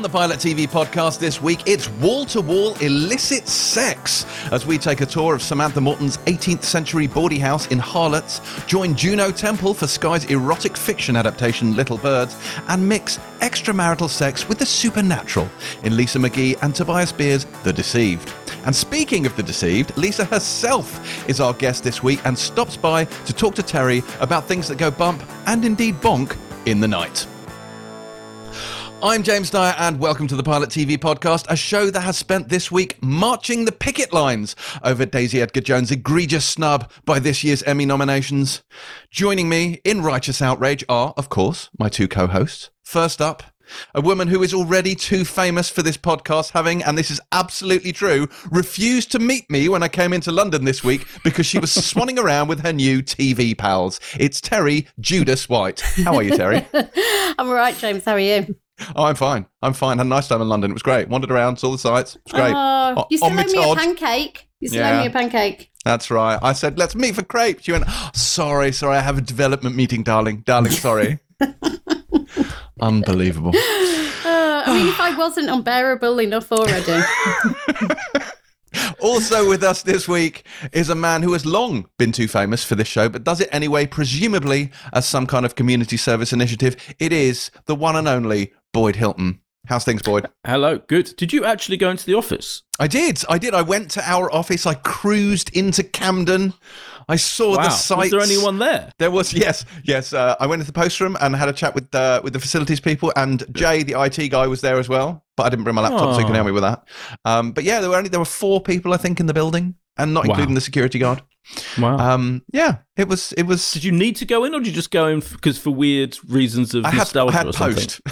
On the Pilot TV podcast this week, it's wall to wall illicit sex as we take a tour of Samantha Morton's 18th century bawdy house in Harlots, join Juno Temple for Sky's erotic fiction adaptation Little Birds, and mix extramarital sex with the supernatural in Lisa McGee and Tobias Beer's The Deceived. And speaking of The Deceived, Lisa herself is our guest this week and stops by to talk to Terri about things that go bump and indeed bonk in the night. I'm James Dyer, and welcome to the Pilot TV podcast, a show that has spent this week marching the picket lines over Daisy Edgar Jones' egregious snub by this year's Emmy nominations. Joining me in righteous outrage are, of course, my two co hosts. First up, a woman who is already too famous for this podcast, having, and this is absolutely true, refused to meet me when I came into London this week because she was swanning around with her new TV pals. It's Terri Judas White. How are you, Terri? I'm all right, James. How are you? Oh, I'm fine. I'm fine. Had a nice time in London. It was great. Wandered around, saw the sights. It was great. Oh, you still owe me a pancake. You still Yeah. owe me a pancake. That's right. I said, let's meet for crepes. She went, "Oh, sorry, sorry. I have a development meeting, darling. Darling, sorry. Unbelievable. Uh, I mean, if I wasn't unbearable enough already. Also with us this week is a man who has long been too famous for this show, but does it anyway, presumably as some kind of community service initiative. It is the one and only Boyd Hilton. How's things, Boyd? Hello, good. Did you actually go into the office? I did. I did. I went to our office. I cruised into Camden. I saw the site. Was there anyone there? There was yes, yes. Uh, I went into the post room and had a chat with uh, with the facilities people, and Jay, the IT guy, was there as well. But I didn't bring my laptop, so you can Oh. help me with that. Um, but yeah, there were only there were four people, I think, in the building, and not Wow. including the security guard. Wow. Um, yeah, it was it was. did you need to go in, or did you just go in because for weird reasons of I had, I nostalgia had or something? post.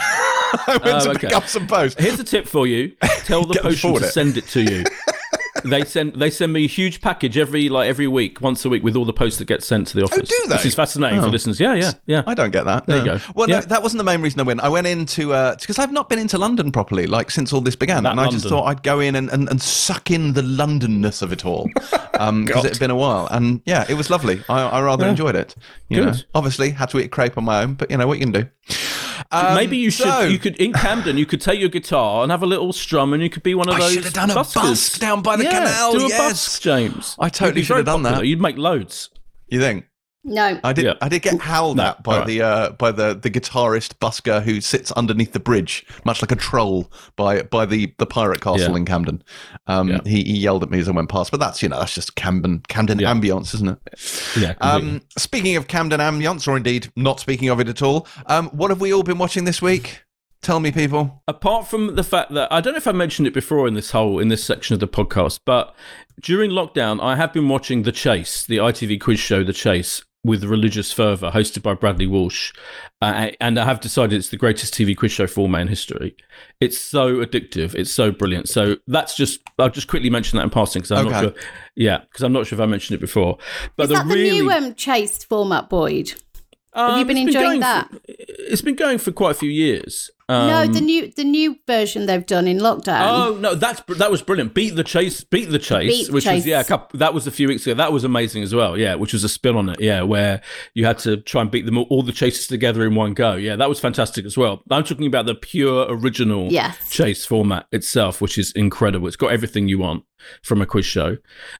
I went Oh, to okay. pick up some post. Here's a tip for you: tell the postman to it. send it to you. they send they send me a huge package every like every week, once a week, with all the posts that get sent to the oh, office. Oh, do they? Which is fascinating Oh. for listeners. Yeah, yeah, yeah. I don't get that. There you go. Well, Yeah. no, that wasn't the main reason I went. I went into uh, because I've not been into London properly, like since all this began, That and I just thought I'd go in and, and, and suck in the Londonness of it all um, because it had been a while, and yeah, it was lovely. I, I rather Yeah. enjoyed it. You know, obviously had to eat a crepe on my own, but you know what you can do. Um, Maybe you should. so- you could in Camden. You could take your guitar and have a little strum, and you could be one of I those. should have done a buskers. busk down by the yeah, canal, Do a yes. busk, James. I totally should have very done that. You'd make loads. You think? No. I did. Yeah. I did get howled No, at by alright. the uh, by the, the guitarist busker who sits underneath the bridge, much like a troll by by the, the pirate castle Yeah. in Camden. Um, Yeah. he, he yelled at me as I went past, but that's you know that's just Camden Camden Yeah. ambience, isn't it? Yeah. Um, speaking of Camden ambience, or indeed not speaking of it at all, um, what have we all been watching this week? Tell me, people. apart from the fact that I don't know if I mentioned it before in this whole in this section of the podcast, but during lockdown, I have been watching The Chase, the ITV quiz show, The Chase, with religious fervor, hosted by Bradley Walsh, uh, and I have decided it's the greatest TV quiz show format in history. It's so addictive, it's so brilliant. So that's just I'll just quickly mention that in passing because I'm Okay. not sure. Yeah, because I'm not sure if I mentioned it before. But Is the that the really, new um, chased format, Boyd? Have you Um, been enjoying going that? For, it's been going for quite a few years. no, Um, the new the new version they've done in lockdown. Oh no, that's that was brilliant. Beat the chase, beat the chase, Beat the which was yeah, a couple, that was a few weeks ago. That was amazing as well. Yeah, which was a spin on it. Yeah, where you had to try and beat them all, all the chases together in one go. Yeah, that was fantastic as well. I'm talking about the pure original Yes. chase format itself, which is incredible. It's got everything you want from a quiz show.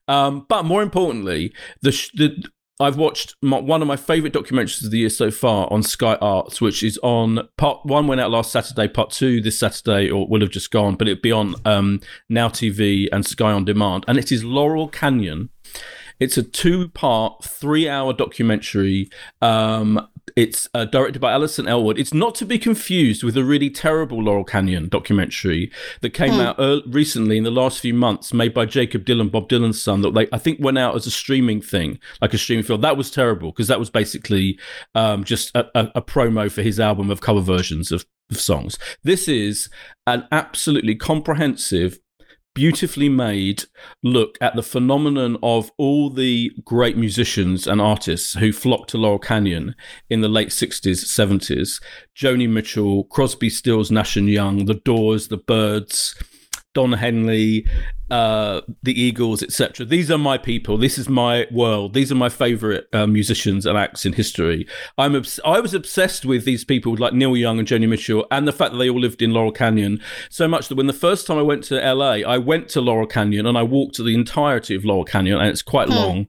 Um, but more importantly, the sh- the I've watched my, one of my favorite documentaries of the year so far on Sky Arts, which is on part one went out last Saturday, part two this Saturday, or will have just gone, but it'll be on um, Now TV and Sky on Demand, and it is Laurel Canyon. It's a two-part, three-hour documentary. Um, it's uh, directed by Alison Ellwood. It's not to be confused with a really terrible Laurel Canyon documentary that came out ear recently in the last few months, made by Jakob Dylan, Bob Dylan's son. That they, I think, went out as a streaming thing, like a streaming film. That was terrible because that was basically um, just a, a, a promo for his album of cover versions of, of songs. This is an absolutely comprehensive beautifully made look at the phenomenon of all the great musicians and artists who flocked to Laurel Canyon in the late 60s, 70s. Joni Mitchell, Crosby, Stills, Nash and Young, The Doors, The Byrds, Don Henley, uh, the Eagles, etc. These are my people. This is my world. These are my favorite uh, musicians and acts in history. I'm obs- I was obsessed with these people like Neil Young and Joni Mitchell, and the fact that they all lived in Laurel Canyon so much that when the first time I went to LA, I went to Laurel Canyon and I walked the entirety of Laurel Canyon, and it's quite long.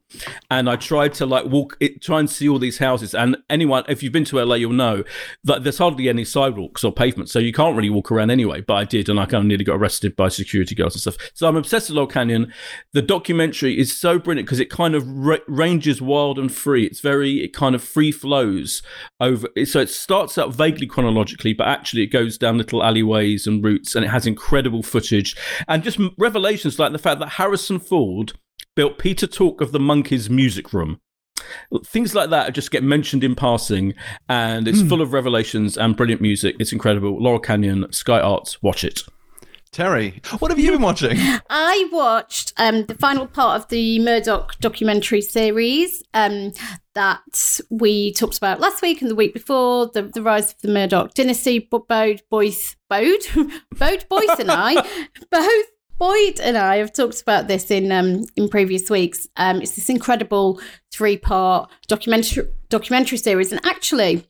And I tried to like walk, it, try and see all these houses. And anyone, if you've been to LA, you'll know that there's hardly any sidewalks or pavements, so you can't really walk around anyway. But I did, and I kind of nearly got arrested by security guards and stuff. So I'm obsessed with Laurel Canyon. The documentary is so brilliant because it kind of ra- ranges wild and free. It's very, it kind of free flows over. So it starts out vaguely chronologically, but actually it goes down little alleyways and routes, and it has incredible footage and just revelations like the fact that Harrison Ford built Peter Tork of the Monkees music room. Things like that just get mentioned in passing, and it's hmm. full of revelations and brilliant music. It's incredible. Laurel Canyon, Sky Arts, watch it. Terri, what have you been watching? I watched um, the final part of the Murdoch documentary series um, that we talked about last week and the week before, the, the rise of the Murdoch dynasty. But Bode, Boyce, Bode, Bode, Boyce, and I both. Boyd and I have talked about this in um, in previous weeks. Um, it's this incredible three part documentary documentary series, and actually,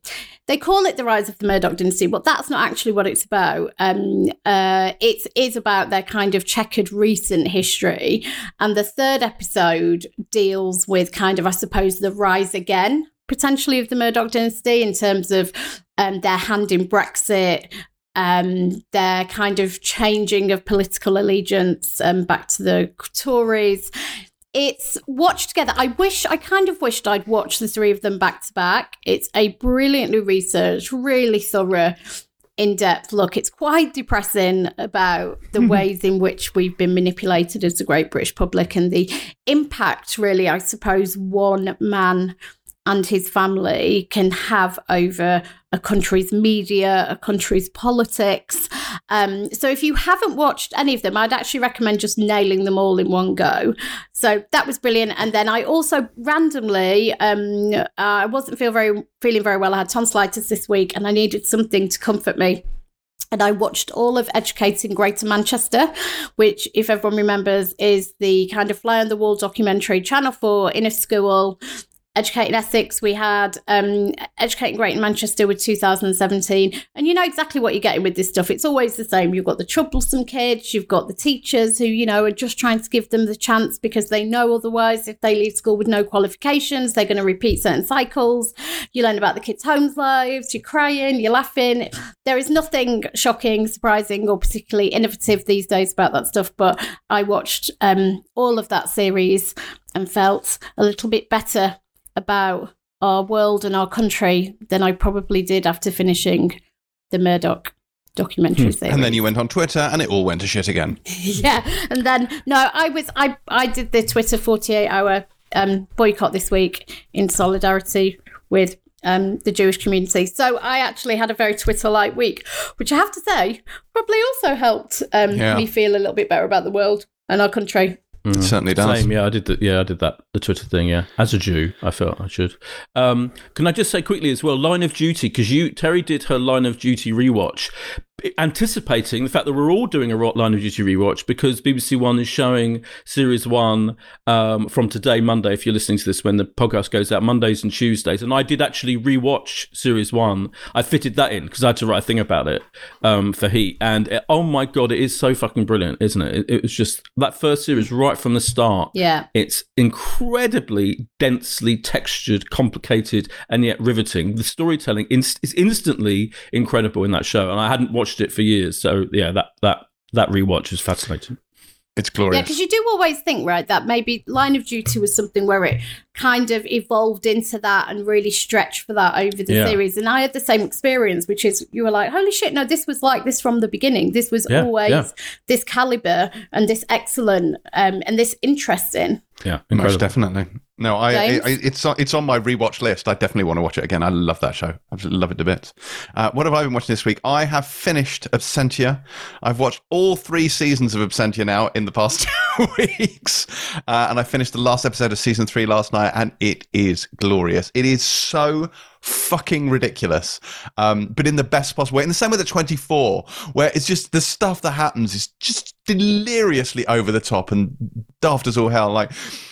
they call it the rise of the Murdoch dynasty, but that's not actually what it's about. Um, uh, it is about their kind of checkered recent history, and the third episode deals with kind of, I suppose, the rise again potentially of the Murdoch dynasty in terms of um, their hand in Brexit, um, their kind of changing of political allegiance um, back to the Tories. It's watched together. I wish, I kind of wished I'd watched the three of them back to back. It's a brilliantly researched, really thorough, in depth look. It's quite depressing about the ways in which we've been manipulated as the great British public and the impact, really, I suppose, one man and his family can have over a country's media, a country's politics. Um, so if you haven't watched any of them, I'd actually recommend just nailing them all in one go. So that was brilliant. And then I also randomly, um, uh, I wasn't feel very feeling very well. I had tonsillitis this week, and I needed something to comfort me and I watched all of Educating Greater Manchester, which, if everyone remembers, is the kind of fly on the wall documentary channel for a school Educating Essex, we had um, Educating Greater Manchester with 2017. And you know exactly what you're getting with this stuff. It's always the same. You've got the troublesome kids, you've got the teachers who, you know, are just trying to give them the chance because they know otherwise, if they leave school with no qualifications, they're going to repeat certain cycles. You learn about the kids' homes lives, you're crying, you're laughing. There is nothing shocking, surprising, or particularly innovative these days about that stuff. But I watched um, all of that series and felt a little bit better about our world and our country than I probably did after finishing the Murdoch documentary series. And then you went on Twitter and it all went to shit again. yeah, and then no, I was I I did the Twitter 48 hour um, boycott this week in solidarity with um, the Jewish community. So I actually had a very Twitter like week, which I have to say probably also helped um, Yeah. me feel a little bit better about the world and our country. It certainly does. Same, yeah, I did that. Yeah, I did that. The Twitter thing, yeah. As a Jew, I felt I should. Um, can I just say quickly as well, Line of Duty, because you Terri did her Line of Duty rewatch, anticipating the fact that we're all doing a Line of Duty rewatch because BBC One is showing Series One um, from today, Monday. If you're listening to this when the podcast goes out, Mondays and Tuesdays, and I did actually rewatch Series One. I fitted that in because I had to write a thing about it um, for Heat, and it- oh my god, it is so fucking brilliant, isn't it? It, it was just that first series right from the start. Yeah. It's incredibly densely textured, complicated, and yet riveting. The storytelling inst- is instantly incredible in that show, and I hadn't watched it for years. So yeah, that that that rewatch was fascinating. It's glorious. Yeah, because you do always think, right, that maybe Line of Duty was something where it kind of evolved into that and really stretched for that over the Yeah. series. And I had the same experience, which is you were like, holy shit, no, this was like this from the beginning. This was Yeah, always yeah. this caliber and this excellent um, and this interesting. Yeah, Most definitely. No, I, I, I it's on, it's on my rewatch list. I definitely want to watch it again. I love that show. I just love it to bits. Uh, what have I been watching this week? I have finished Absentia. I've watched all three seasons of Absentia now in the past two weeks, uh, and I finished the last episode of season three last night, and it is glorious. It is so fucking ridiculous, um, but in the best possible way. In the same way that 24, where it's just the stuff that happens is just deliriously over the top and daft as all hell. Like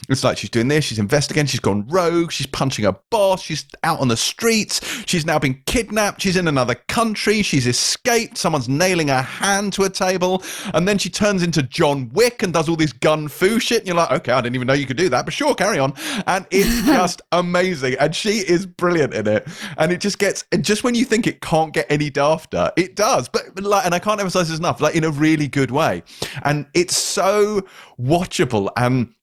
it's like she's doing this, she's investigating, she's gone rogue, she's punching a boss, she's out on the streets, she's now been kidnapped, she's in another country, she's escaped, someone's nailing her hand to a table, and then she turns into John Wick and does all this gun fu shit. And you're like, okay, I didn't even know you could do that, but sure, carry on. And it's just amazing. And she is brilliant in it. And it just gets, and just when you think it can't get any dafter, it does. But, like, and I can't emphasize this enough, like in a really good way. And it's so watchable. And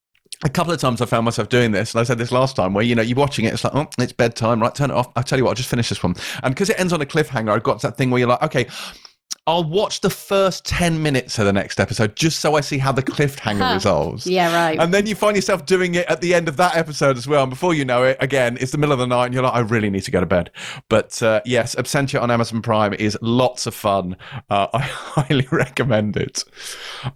a couple of times I found myself doing this, and I said this last time, where you know you're watching it, it's like, oh, it's bedtime, right? Turn it off. I'll tell you what, I'll just finish this one, um, and because it ends on a cliffhanger, I've got that thing where you're like, okay, I'll watch the first 10 minutes of the next episode just so I see how the cliffhanger resolves. Yeah, right. And then you find yourself doing it at the end of that episode as well. And before you know it, again, it's the middle of the night and you're like, I really need to go to bed. But uh, yes, Absentia on Amazon Prime is lots of fun. Uh, I highly recommend it.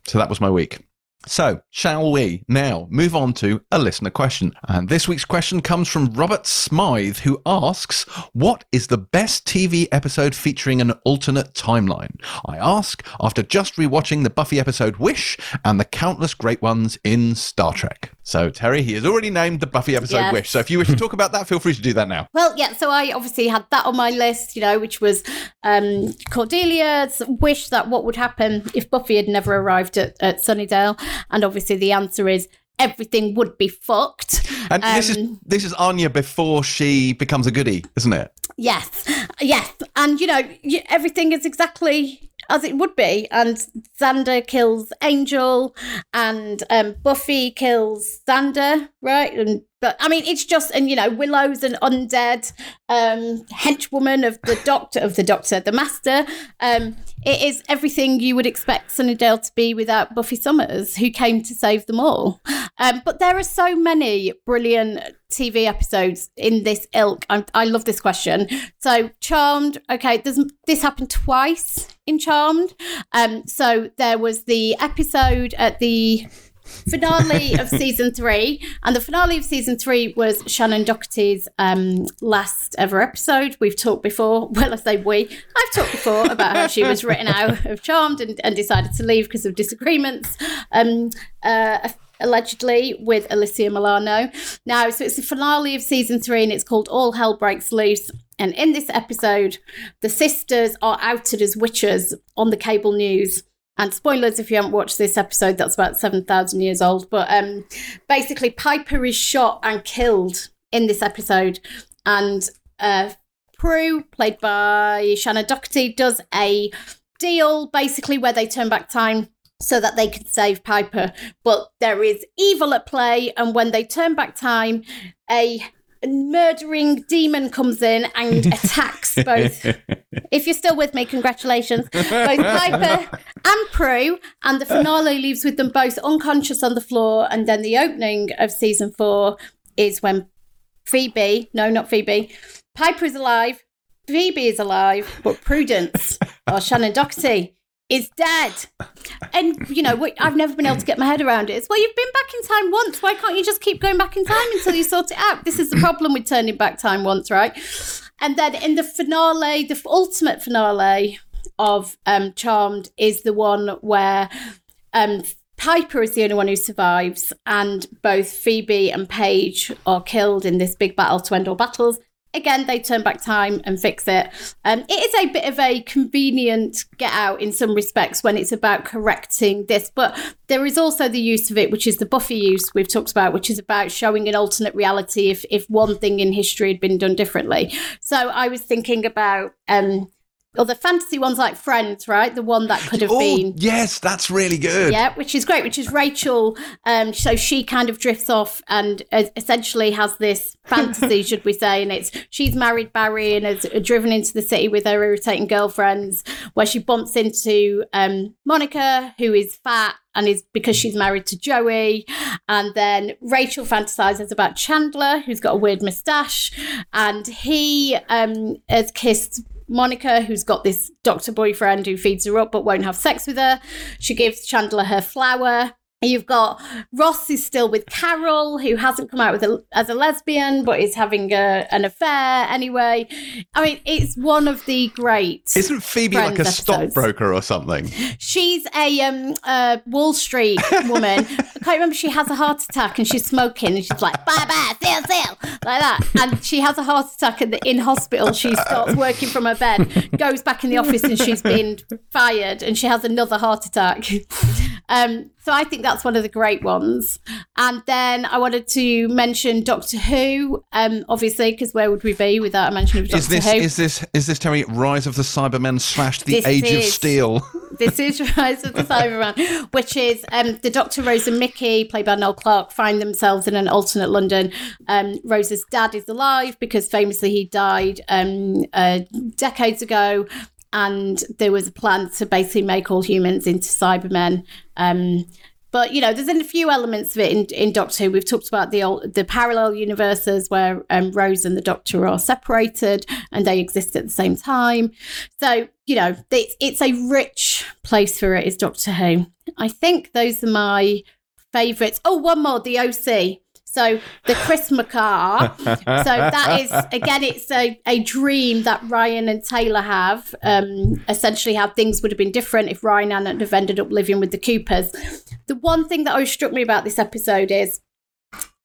So that was my week. So, shall we now move on to a listener question? And this week's question comes from Robert Smythe, who asks, What is the best TV episode featuring an alternate timeline? I ask after just rewatching the Buffy episode Wish and the countless great ones in Star Trek. So, Terri, he has already named the Buffy episode Yes. Wish. So, if you wish to talk about that, feel free to do that now. Well, yeah, so I obviously had that on my list, you know, which was um, Cordelia's wish that what would happen if Buffy had never arrived at, at Sunnydale. And obviously the answer is everything would be fucked. And this is Um, this is Anya before she becomes a goodie, isn't it? Yes, yes, and you know everything is exactly as it would be. And Xander kills Angel, and um, Buffy kills Xander, right? And but I mean, it's just and you know Willow's an undead um, henchwoman of the doctor of the doctor, the master. Um, it is everything you would expect Sunnydale to be without Buffy Summers, who came to save them all. Um, but there are so many brilliant TV episodes in this ilk. i I love this question. So, Charmed, okay, this happened twice in Charmed. Um, so, there was the episode at the finale of season three, and the finale of season three was Shannen Doherty's um, last ever episode. We've talked before. Well, I say we. I've talked before about how she was written out of Charmed and, and decided to leave because of disagreements. Um, uh, allegedly with Alyssa Milano. Now, so it's the finale of season three, and it's called All Hell Breaks Loose. And in this episode, the sisters are outed as witches on the cable news. And spoilers if you haven't watched this episode, that's about 7,000 years old. But um, basically, Piper is shot and killed in this episode. And uh, Prue, played by Shannen Doherty, does a deal basically where they turn back time so that they can save Piper. But there is evil at play, and when they turn back time, a murdering demon comes in and attacks both. if you're still with me, congratulations. Both Piper and Prue, and the finale leaves with them both unconscious on the floor. And then the opening of season four is when Phoebe, no, not Phoebe, Piper is alive, Phoebe is alive, but Prudence, or Shannen Doherty, is dead. And, you know, I've never been able to get my head around it. It's, well, you've been back in time once. Why can't you just keep going back in time until you sort it out? This is the problem with turning back time once, right? And then in the finale, the ultimate finale of um, Charmed is the one where um, Piper is the only one who survives, and both Phoebe and Paige are killed in this big battle to end all battles. Again, they turn back time and fix it. Um, it is a bit of a convenient get out in some respects when it's about correcting this, but there is also the use of it, which is the Buffy use we've talked about, which is about showing an alternate reality if if one thing in history had been done differently. So I was thinking about um, other fantasy ones like Friends, right? The one that could have Oh, been yes, that's really good. yeah, which is great. Which is Rachel. Um, so she kind of drifts off and uh, essentially has this fantasy, should we say? And it's she's married Barry and is driven into the city with her irritating girlfriends, where she bumps into um, Monica, who is fat and is because she's married to Joey. And then Rachel fantasizes about Chandler, who's got a weird mustache, and he um, has kissed Monica, who's got this doctor boyfriend who feeds her up but won't have sex with her. She gives Chandler her flower. You've got Ross is still with Carol, who hasn't come out with a, as a lesbian, but is having a, an affair anyway. I mean, it's one of the great. Isn't Phoebe like a stockbroker or something? She's a um uh, Wall Street woman. I can't remember. She has a heart attack and she's smoking and she's like bye bye seal seal like that. And she has a heart attack and in hospital. She starts working from her bed, goes back in the office and she's been fired and she has another heart attack. Um, so I think that's one of the great ones. And then I wanted to mention Doctor Who, um, obviously, because where would we be without a mention of Doctor Is this Who? is this is this Terri Rise of the Cybermen slash the This Age of Steel? this is Rise of the Cyberman, which is um, the Doctor Rose and Mickey, played by Noel Clarke, find themselves in an alternate London. Um, Rose's dad is alive because famously he died um, uh, decades ago, and there was a plan to basically make all humans into Cybermen. Um, but you know, there's a few elements of it in, in Doctor Who. We've talked about the old, the parallel universes where um, Rose and the Doctor are separated and they exist at the same time. So you know, it's it's a rich place for it. Is Doctor Who? I think those are my favourites. Oh, one more, the OC. So the Chris car. so that is again, it's a, a dream that Ryan and Taylor have. Um, essentially, how things would have been different if Ryan hadn't have ended up living with the Coopers. The one thing that always struck me about this episode is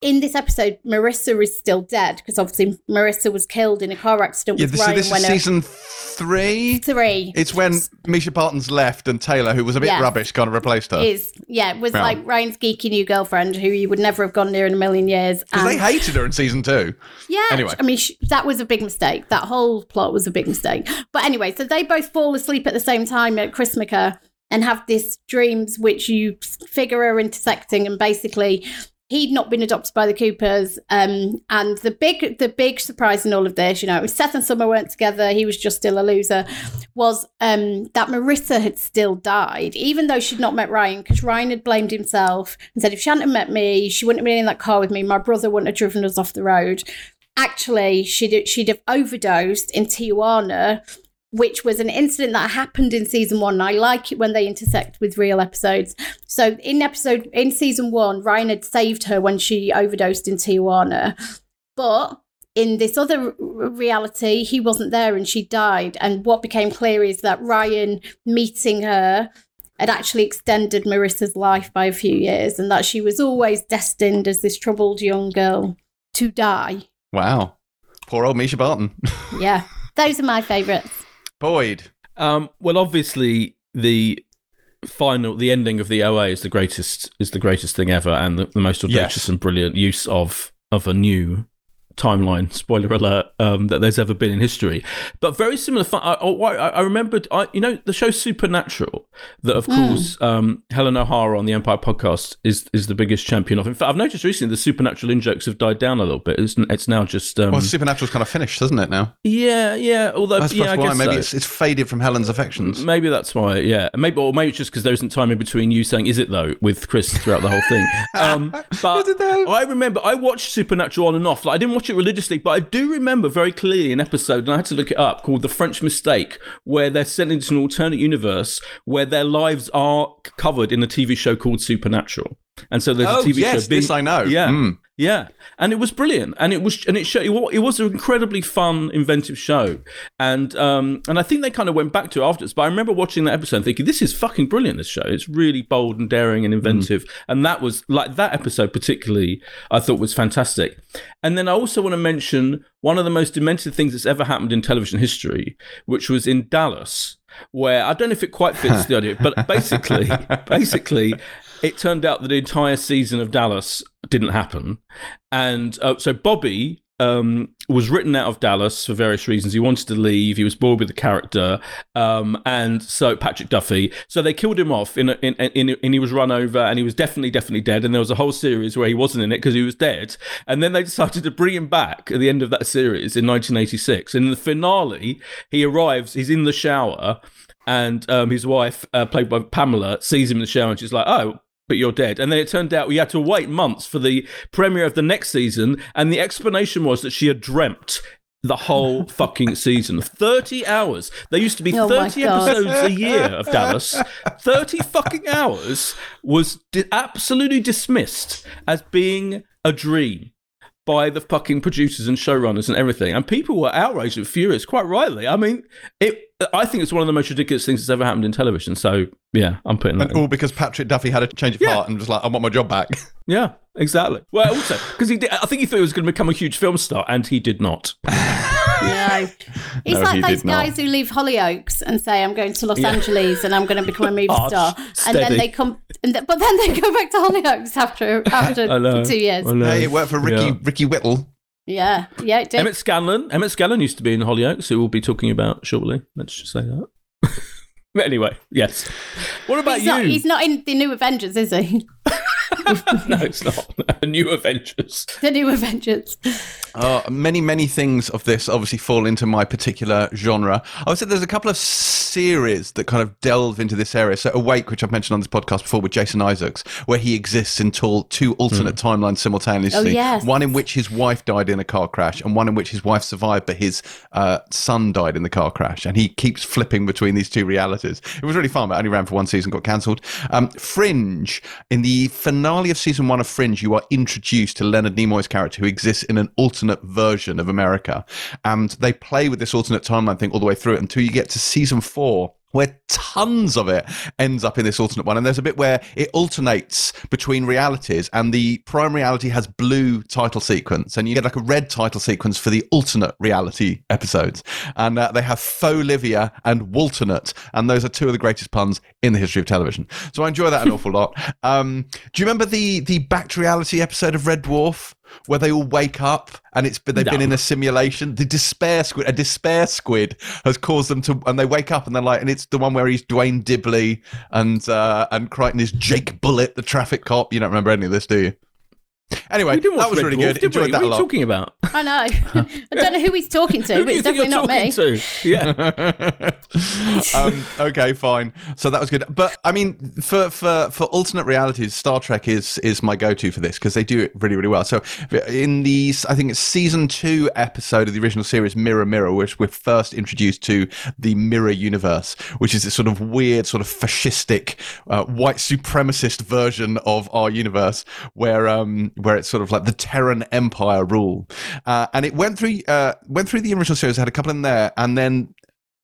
in this episode, Marissa is still dead because obviously Marissa was killed in a car accident Yeah, with so Ryan this is when season three. three. It's when Mischa Barton's left and Taylor, who was a bit Yeah. rubbish, kind of replaced her. is yeah was Yeah. like Ryan's geeky new girlfriend who you would never have gone near in a million years. Because they hated her in season two. yeah, Anyway. I mean sh- that was a big mistake. That whole plot was a big mistake. But anyway, so they both fall asleep at the same time at Chrismukkah and have these dreams which you figure are intersecting and basically he'd not been adopted by the Coopers. Um, and the big the big surprise in all of this, you know, Seth and Summer weren't together, he was just still a loser, was um, that Marissa had still died, even though she'd not met Ryan, because Ryan had blamed himself and said if she hadn't met me, she wouldn't have been in that car with me, my brother wouldn't have driven us off the road. Actually, she'd she'd have overdosed in Tijuana which was an incident that happened in season one. And I like it when they intersect with real episodes. So in episode in season one, Ryan had saved her when she overdosed in Tijuana, but in this other r- reality, he wasn't there and she died. And what became clear is that Ryan meeting her had actually extended Marissa's life by a few years, and that she was always destined as this troubled young girl to die. Wow. Poor old Mischa Barton. Yeah, those are my favourites. Boyd. Um, well, obviously the final, the ending of the OA is the greatest is the greatest thing ever, and the, the most audacious Yes. and brilliant use of of a new timeline. Spoiler alert! Um, that there's ever been in history, but very similar. Fun, I, I, I remembered, I, you know, the show Supernatural. That of course, um, Helen O'Hara on the Empire podcast is is the biggest champion of. In fact, I've noticed recently the Supernatural in jokes have died down a little bit. It's, it's now just um, Well, Supernatural's kind of finished, hasn't it now? yeah, yeah. Although That's, yeah, I guess Maybe so. it's, it's faded from Helen's affections. Maybe that's why, yeah. Maybe, or maybe it's just because there isn't time in between you saying "Is it though" with Chris throughout the whole thing. Um, but Is it though? I remember I watched Supernatural on and off. Like I didn't watch it religiously, but I do remember very clearly an episode, and I had to look it up, called "The French Mistake," where they're sent into an alternate universe where their lives are covered in a TV show called Supernatural. And so there's Oh, a TV yes, show. being- this I know. Yeah, Mm. yeah, and it was brilliant, and it was, and it showed, it it was an incredibly fun, inventive show, and um, and I think they kind of went back to it afterwards. But I remember watching that episode and thinking, this is fucking brilliant. This show, it's really bold and daring and inventive, and that was like that episode particularly, I thought was fantastic. And then I also want to mention one of the most demented things that's ever happened in television history, which was in Dallas, where I don't know if it quite fits the idea, but basically, basically, it turned out that the entire season of Dallas didn't happen, and uh, so Bobby um, was written out of Dallas for various reasons. He wanted to leave. He was bored with the character, um, and so Patrick Duffy. So they killed him off, in, a, in, in, in, and he was run over, and he was definitely, definitely dead. And there was a whole series where he wasn't in it because he was dead. And then they decided to bring him back at the end of that series in 1986. And In the finale, he arrives. He's in the shower. And um, his wife, uh, played by Pamela, sees him in the shower and she's like, "Oh, but you're dead. And then it turned out we had to wait months for the premiere of the next season. And the explanation was that she had dreamt the whole fucking season. 30 hours. There used to be Oh 30 God. episodes a year of Dallas. 30 fucking hours was di- absolutely dismissed as being a dream by the fucking producers and showrunners and everything. And people were outraged and furious, quite rightly. I mean, it. I think it's one of the most ridiculous things that's ever happened in television. So, yeah, I'm putting that in. All because Patrick Duffy had a change of Yeah. heart and was like, I want my job back. Yeah, exactly. Well, also, because he did, I think he thought he was going to become a huge film star, and he did not. No. He's No, like he those did not. guys who leave Hollyoaks and say, I'm going to Los Yeah. Angeles and I'm going to become a movie Arch, star. And then they come, and th- but then they go back to Hollyoaks after, after two years. I know. hey, it worked for Ricky Yeah. Ricky Whittle. Yeah, yeah, it did. Emmett Scanlan. Emmett Scanlan used to be in Hollyoaks, who we'll be talking about shortly. Let's just say that. but anyway, yes. What about he's, you? not, he's not in the new Avengers, is he? no, it's not. A new Avengers. The new Avengers. Uh, many, many things of this obviously fall into my particular genre. I would say there's a couple of series that kind of delve into this area. So, Awake, which I've mentioned on this podcast before with Jason Isaacs, where he exists in tall, two alternate timelines simultaneously. Oh, yes. One in which his wife died in a car crash, and one in which his wife survived, but his uh, son died in the car crash. And he keeps flipping between these two realities. It was really fun, but it only ran for one season, got cancelled. Um, Fringe, in the finale of season one of Fringe, you are introduced to Leonard Nimoy's character who exists in an alternate version of America. And they play with this alternate timeline thing all the way through it until you get to season four. Where tons of it ends up in this alternate one. And there's a bit where it alternates between realities, and the prime reality has blue title sequence, and you get like a red title sequence for the alternate reality episodes. And uh, they have Fauxlivia and Walternate, and those are two of the greatest puns in the history of television. So I enjoy that an awful lot. Um, do you remember the the back reality episode of Red Dwarf? Where they all wake up and it's they've been in a simulation. The despair squid, a despair squid, has caused them to, and they wake up and they're like, and it's the one where he's Duane Dibbley and uh, and Kryten is Jake Bullet, the traffic cop. You don't remember any of this, do you? Anyway, We that was really Dwarf, good. did we? Enjoyed that What a are you lot. talking about? I know. I don't know who he's talking to, but it's think you're definitely not me. to? Yeah. um, okay, fine. So that was good. But I mean, for for for alternate realities, Star Trek is is my go to for this because they do it really really well. So in the I think it's season two episode of the original series Mirror Mirror, which we're first introduced to the Mirror universe, which is this sort of weird, sort of fascistic, uh, white supremacist version of our universe, where um where it's sort of like the Terran Empire rule, uh, and it went through uh, went through the original series, had a couple in there, and then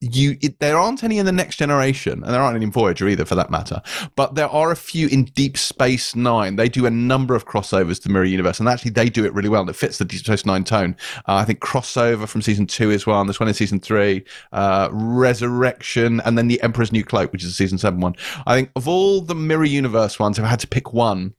you it, there aren't any in the next generation and there aren't any in voyager either for that matter but there are a few in deep space nine. They do a number of crossovers to mirror universe and actually they do it really well and it fits the deep space nine tone. Uh, i think crossover from season two is one this one in season three uh, resurrection and then the emperor's new cloak which is a season seven one. I think of all the mirror universe ones if i had to pick one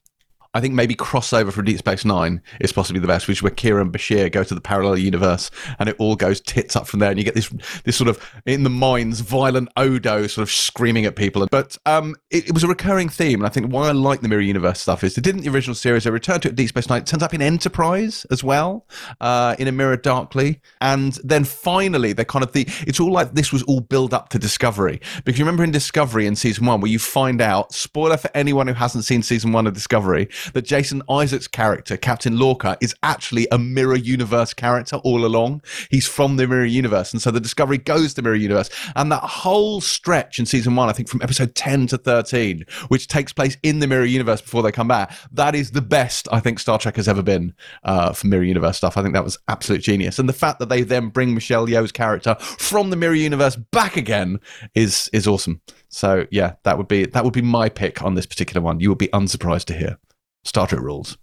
I think maybe crossover from Deep Space Nine is possibly the best, which is where Kira and Bashir go to the parallel universe, and it all goes tits up from there, and you get this this sort of in the minds violent Odo sort of screaming at people. But um, it, it was a recurring theme, and I think why I like the Mirror Universe stuff is they didn't the original series. They returned to it Deep Space Nine. It turns up in Enterprise as well, uh, in a Mirror Darkly, and then finally they're kind of the it's all like this was all build up to Discovery because you remember in Discovery in season one where you find out spoiler for anyone who hasn't seen season one of Discovery that Jason Isaacs' character, Captain Lorca, is actually a Mirror Universe character all along. He's from the Mirror Universe. And so the Discovery goes to Mirror Universe. And that whole stretch in season one, I think from episode 10 to 13, which takes place in the Mirror Universe before they come back, that is the best I think Star Trek has ever been uh, for Mirror Universe stuff. I think that was absolute genius. And the fact that they then bring Michelle Yeoh's character from the Mirror Universe back again is is awesome. So yeah, that would be that would be my pick on this particular one. You will be unsurprised to hear. Star Trek rules.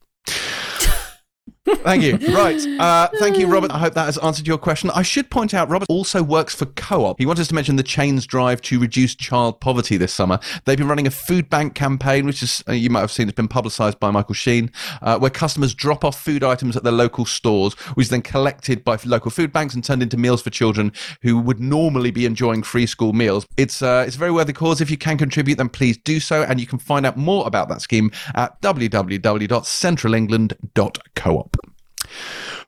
Thank you. Right. Uh, thank you, Robert. I hope that has answered your question. I should point out, Robert also works for Co op. He wanted us to mention the Chains drive to reduce child poverty this summer. They've been running a food bank campaign, which is, uh, you might have seen, it's been publicised by Michael Sheen, uh, where customers drop off food items at their local stores, which is then collected by local food banks and turned into meals for children who would normally be enjoying free school meals. It's, uh, it's a very worthy cause. If you can contribute, then please do so. And you can find out more about that scheme at www.centralengland.coop.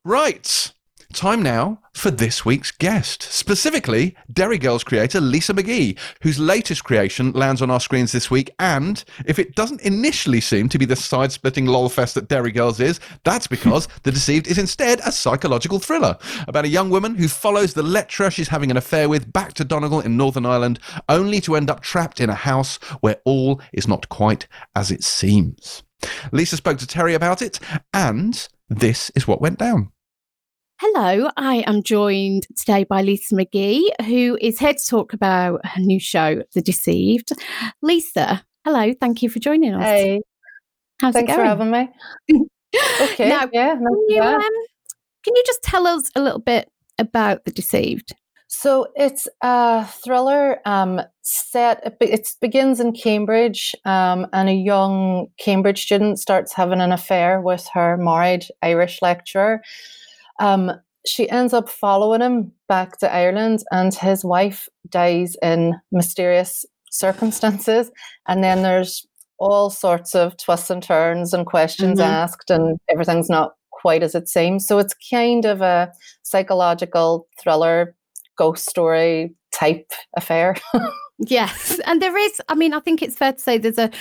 Right. Time now for this week's guest, specifically Derry Girls creator Lisa McGee, whose latest creation lands on our screens this week. And if it doesn't initially seem to be the side splitting lol fest that Derry Girls is, that's because The Deceived is instead a psychological thriller about a young woman who follows the lecturer she's having an affair with back to Donegal in Northern Ireland, only to end up trapped in a house where all is not quite as it seems. Lisa spoke to Terri about it, and this is what went down. Hello, I am joined today by Lisa McGee, who is here to talk about her new show, The Deceived. Lisa, hello, thank you for joining us. Hey, How's thanks it for having me. Okay, Now, yeah, not Can you, um, can you just tell us a little bit about The Deceived? So it's a thriller um, set. It, begins in Cambridge, um, and a young Cambridge student starts having an affair with her married Irish lecturer. Um, she ends up following him back to Ireland, and his wife dies in mysterious circumstances. And then there's all sorts of twists and turns and questions Mhm. asked, and everything's not quite as it seems. So it's kind of a psychological thriller ghost story type affair. Yes, and there is. I mean, I think it's fair to say there's a,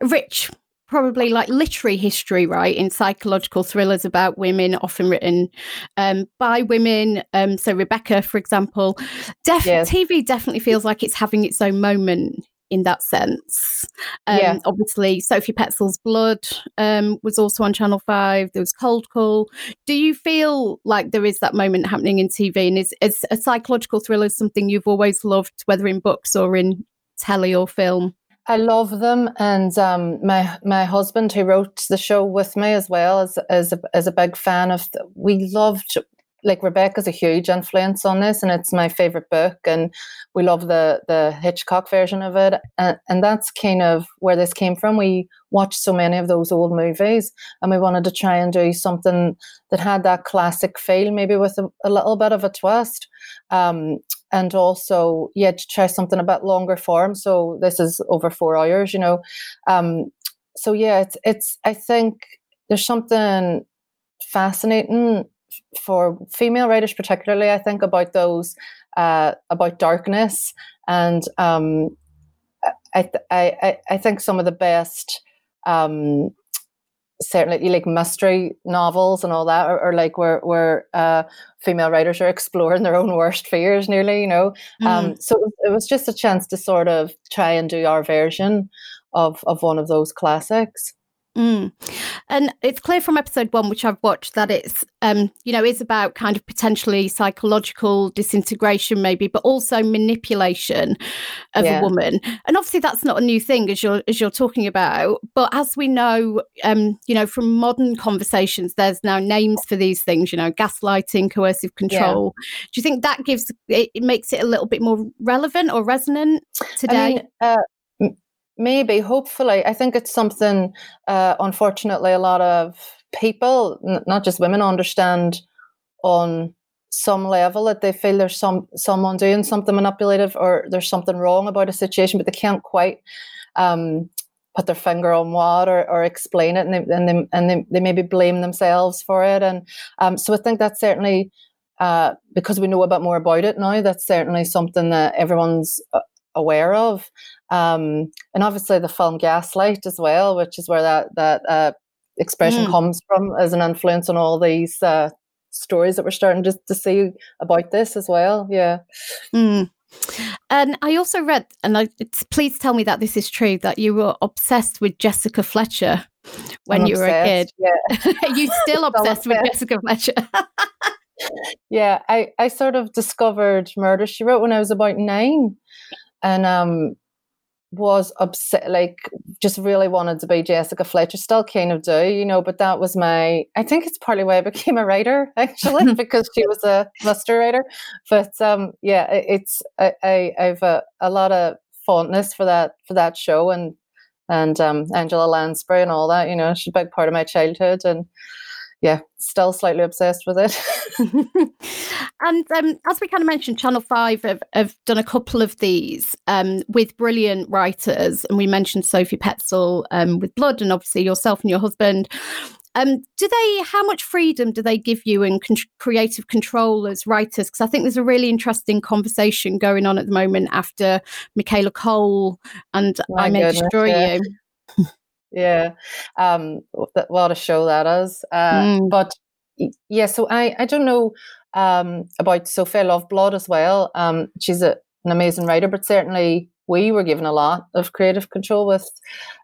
rich, probably like literary history, right, in psychological thrillers about women, often written um, by women. Um, so Rebecca, for example, def- Yes. TV definitely feels like it's having its own moment in that sense. Um, Yeah. Obviously, Sophie Petzal's Blood um, was also on Channel Five. There was Cold Call. Do you feel like there is that moment happening in TV? And is, is a psychological thriller something you've always loved, whether in books or in telly or film? I love them, and um, my my husband who wrote the show with me as well is is a, is a big fan of. The, we loved like Rebecca's a huge influence on this, and it's my favorite book, and we love the the Hitchcock version of it, and and that's kind of where this came from. We watched so many of those old movies, and we wanted to try and do something that had that classic feel, maybe with a, a little bit of a twist. Um, and also yeah to try something a bit longer form so this is over four hours you know um so yeah it's it's i think there's something fascinating for female writers particularly i think about those uh about darkness and um i th- i i, think some of the best um certainly like mystery novels and all that or, or like where where uh female writers are exploring their own worst fears nearly you know? Um so it was, it was just a chance to sort of try and do our version of of one of those classics Mm. And it's clear from episode one, which I've watched, that it's um, you know, is about kind of potentially psychological disintegration, maybe, but also manipulation of Yeah. a woman. And obviously, that's not a new thing, as you're as you're talking about. But as we know, um, you know, from modern conversations, there's now names for these things. You know, gaslighting, coercive control. Do you think that gives it, it makes it a little bit more relevant or resonant today? I mean, uh, maybe, hopefully. I think it's something, uh, unfortunately, a lot of people, n- not just women, understand on some level that they feel there's some someone doing something manipulative or there's something wrong about a situation, but they can't quite um, put their finger on what or, or explain it, and they, and they and they, they maybe blame themselves for it. And um, so I think that's certainly uh, because we know a bit more about it now. That's certainly something that everyone's uh, aware of. Um, and obviously the film Gaslight as well, which is where that that uh, expression Mm. comes from as an influence on all these uh, stories that we're starting to, to see about this as well. Yeah. Mm. And I also read, and I, it's, please tell me that this is true, that you were obsessed with Jessica Fletcher when I'm you were a kid. Yeah. Are you still obsessed with. Jessica Fletcher? yeah. I, I sort of discovered Murder She Wrote when I was about nine and um was upset like just really wanted to be Jessica Fletcher still kind of do you know but that was my I think it's partly why I became a writer actually because she was a mystery writer. But um yeah it- it's I, I I've a, a lot of fondness for that for that show and and um Angela Lansbury and all that you know she's a big part of my childhood and yeah still slightly obsessed with it and um, as we kind of mentioned, Channel 5 have, have done a couple of these um, with brilliant writers. And we mentioned Sophie Petzal um, with Blood, and obviously yourself and your husband. Um, do they? How much freedom do they give you and con- creative control as writers? Because I think there's a really interesting conversation going on at the moment after Michaela Coel and My I May goodness, Destroy yeah. You. Yeah um what a show that is uh Mm. but yeah so i i don't know um about sophia loveblood as well um she's a, an amazing writer but certainly we were given a lot of creative control with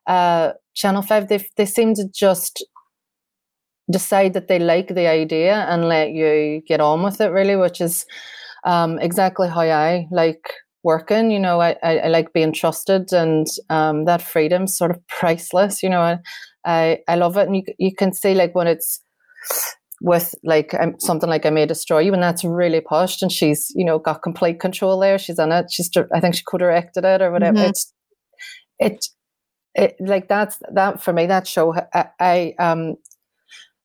uh channel 5 they they seem to just decide that they like the idea and let you get on with it really which is um exactly how i like working you know i i, I like being trusted and um that freedom's sort of priceless you know i i, I love it and you, you can see like when it's with like um, something like I May Destroy You, and that's really pushed, and she's you know got complete control there. She's in it. She's I think she co-directed it or whatever. Mhm. It's it it like that's that for me. That show I, I um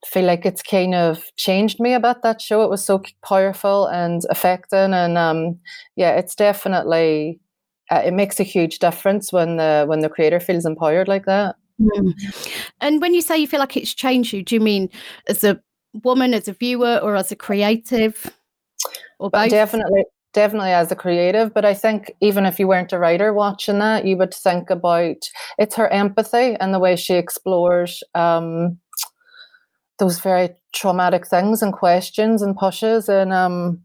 feel like it's kind of changed me about that show. It was so powerful and affecting, and um yeah, it's definitely uh, it makes a huge difference when the when the creator feels empowered like that. Mm. And when you say you feel like it's changed you, do you mean as a woman, as a viewer, or as a creative, or both? definitely definitely as a creative but i think even if you weren't a writer watching that you would think about it's her empathy and the way she explores um those very traumatic things and questions and pushes and um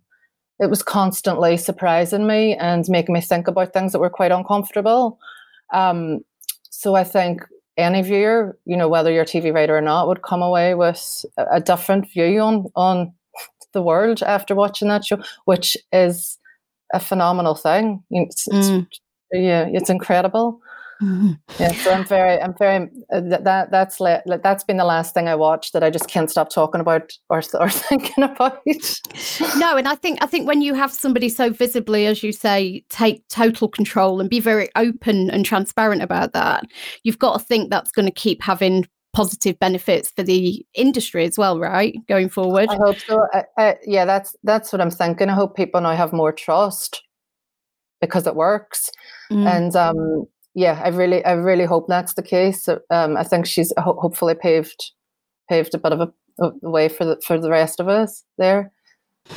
it was constantly surprising me and making me think about things that were quite uncomfortable um so i think any viewer you know whether you're a tv writer or not would come away with a, a different view on on the world after watching that show, which is a phenomenal thing. It's, it's, Mm. yeah, it's incredible. Yeah, so I'm very, I'm very. Uh, that that's le- that's been the last thing I watched that I just can't stop talking about or or thinking about. no, and I think I think when you have somebody so visibly, as you say, take total control and be very open and transparent about that, you've got to think that's going to keep having positive benefits for the industry as well, right? Going forward. I hope so. I, I, yeah, that's that's what I'm thinking. I hope people now have more trust because it works. Mm. and um yeah i really i really hope that's the case um i think she's ho- hopefully paved paved a bit of a, a way for the for the rest of us there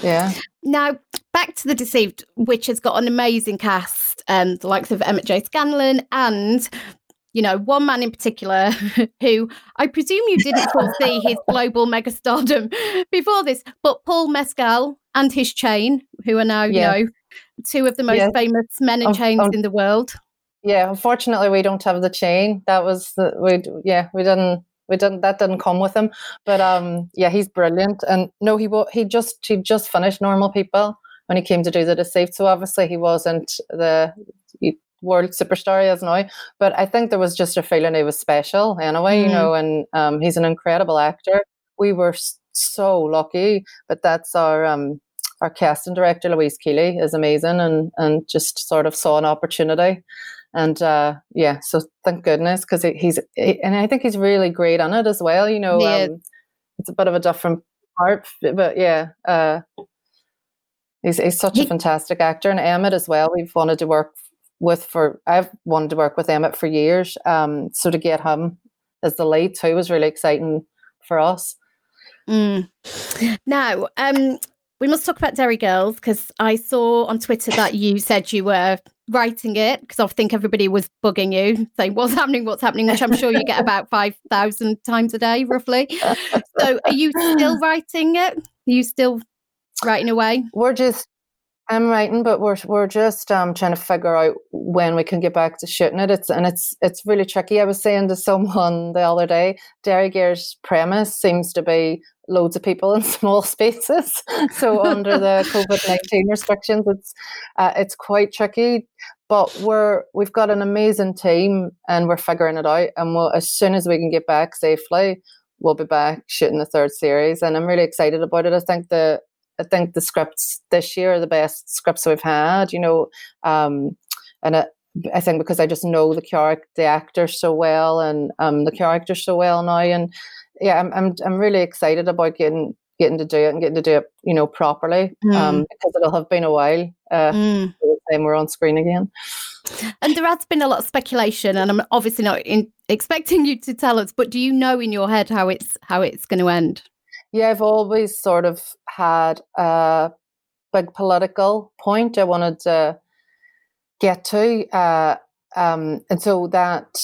yeah Now, back to The Deceived, which has got an amazing cast, um, the likes of Emmett J. Scanlan and, you know, one man in particular who I presume you didn't foresee his global megastardom before this, but Paul Mescal and his chain, who are now, Yeah. you know, two of the most Yes. famous men in Um, chains in the world. Yeah unfortunately we don't have the chain. That was the we yeah we didn't we didn't that didn't come with him. But um yeah he's brilliant. And no he he just he just finished normal people when he came to do the deceived so obviously he wasn't the he- world superstar he is now. But i think there was just a feeling he was special anyway you Mm. know and um he's an incredible actor. We were so lucky but that's our um our casting director louise kiely is amazing and and just sort of saw an opportunity and uh yeah so thank goodness because he's he, and i think he's really great on it as well you know um, it's a bit of a different part but yeah uh he's, he's such He- a fantastic actor and emmett as well we've wanted to work with for i've wanted to work with emmett for years um so to get him as the lead too was really exciting for us Mm. Now, um, we must talk about Derry Girls because I saw on Twitter that you said you were writing it because I think everybody was bugging you saying what's happening, what's happening, which I'm sure you get about 5,000 times a day, roughly. So are you still writing it? Are you still writing away? we're just I'm writing, but we're we're just um trying to figure out when we can get back to shooting it. It's and it's it's really tricky. I was saying to someone the other day, Derry Girls' premise seems to be loads of people in small spaces. so under the COVID nineteen restrictions, it's uh, it's quite tricky. But we're we've got an amazing team, and we're figuring it out. And we'll, as soon as we can get back safely, we'll be back shooting the third series. And I'm really excited about it. I think the I think the scripts this year are the best scripts we've had, you know, um, and it, I think because I just know the character, the actor so well, and um, the character so well now, and yeah, I'm I'm I'm really excited about getting getting to do it and getting to do it, you know, properly. Mm. Um, because it'll have been a while uh, Mm. time we're on screen again. And there has been a lot of speculation, and I'm obviously not in, expecting you to tell us, but do you know in your head how it's how it's going to end? Yeah, I've always sort of had a big political point I wanted to get to, uh, um, and so that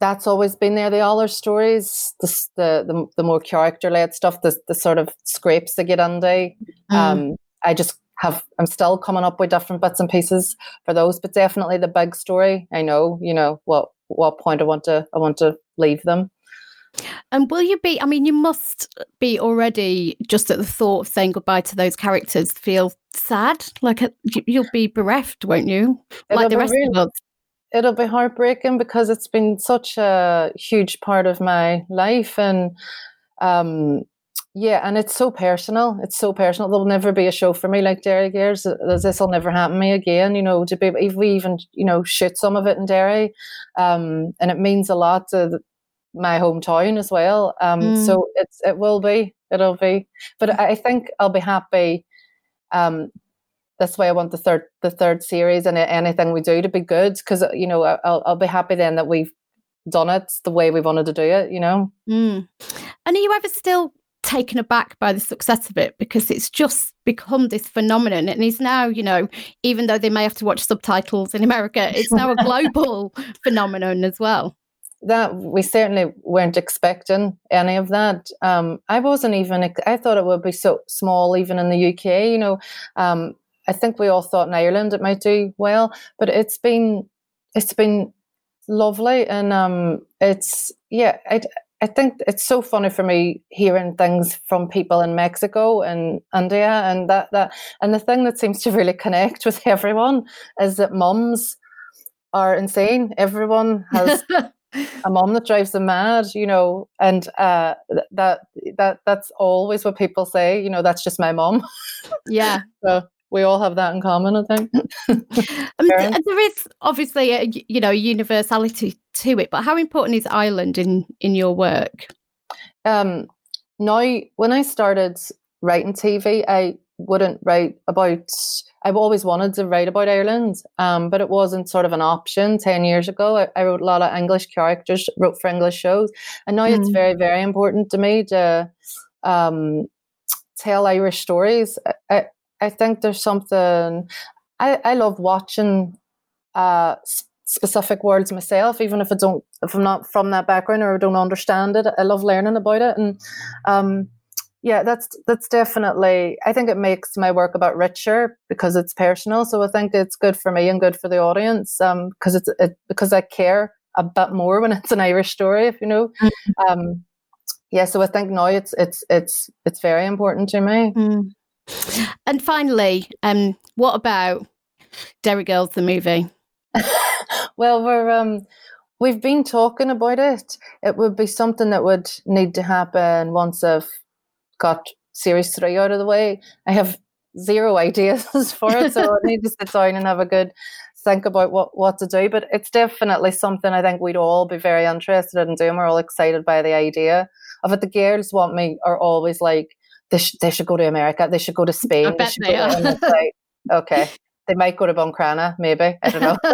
that's always been there. The all our stories, the the the, the more character led stuff, the the sort of scrapes they get under. Mm. Um, I just have I'm still coming up with different bits and pieces for those, but definitely the big story. I know, you know what what point I want to I want to leave them. And will you be? I mean, you must be already just at the thought of saying goodbye to those characters. Feel sad, like uh, you- you'll be bereft, won't you? It'll like the rest really- of us. It'll be heartbreaking because it's been such a huge part of my life and um yeah and it's so personal. It's so personal. There'll never be a show for me like Derry Girls. This will never happen to me again you know to be if we even you know shoot some of it in Derry. Um and it means a lot to the, my hometown as well. Um Mm. so it's it will be it'll be. But I I think I'll be happy um that's why I want the third the third series and anything we do to be good because you know I'll I'll be happy then that we've done it the way we wanted to do it. You know, Mm. And are you ever still taken aback by the success of it because it's just become this phenomenon and it's now you know even though they may have to watch subtitles in america it's now a global phenomenon as well that we certainly weren't expecting any of that. Um, I wasn't even. I thought it would be so small, even in the UK. You know, um, I think we all thought in Ireland it might do well, but it's been it's been lovely, and um, it's yeah. I I think it's so funny for me hearing things from people in Mexico and India, and that that and the thing that seems to really connect with everyone is that mums are insane. Everyone has a mom that drives them mad, you know, and uh, that that that's always what people say. You know, that's just my mom. yeah so we all have that in common, I think. I mean, there is obviously a you know universality to it but how important is ireland in in your work um, now, when I started writing TV, I wouldn't write about. I've always wanted to write about Ireland, um, but it wasn't sort of an option ten years ago. I, I wrote a lot of English characters, wrote for English shows, and now it's Mm. very, very important to me to um, tell Irish stories. I, I, think there's something. I, I love watching uh, specific words myself, even if I don't, if I'm not from that background or I don't understand it. I love learning about it, and um, yeah, that's that's definitely. I think it makes my work about richer because it's personal. So I think it's good for me and good for the audience um, because it's it, because I care a bit more when it's an Irish story, if you know. Um, yeah, so I think now it's it's it's it's very important to me. Mm. And finally um what about Derry Girls the movie well, we're um, we've been talking about it. It would be something that would need to happen once I've got series three out of the way. I have zero ideas for it, so I need to sit down and have a good think about what what to do. But it's definitely something I think we'd all be very interested in doing. We're all excited by the idea of it. The girls want me are always like they should they should go to America. They should go to Spain. bet should they go are. and okay. They might go to Buncrana, maybe. I don't know.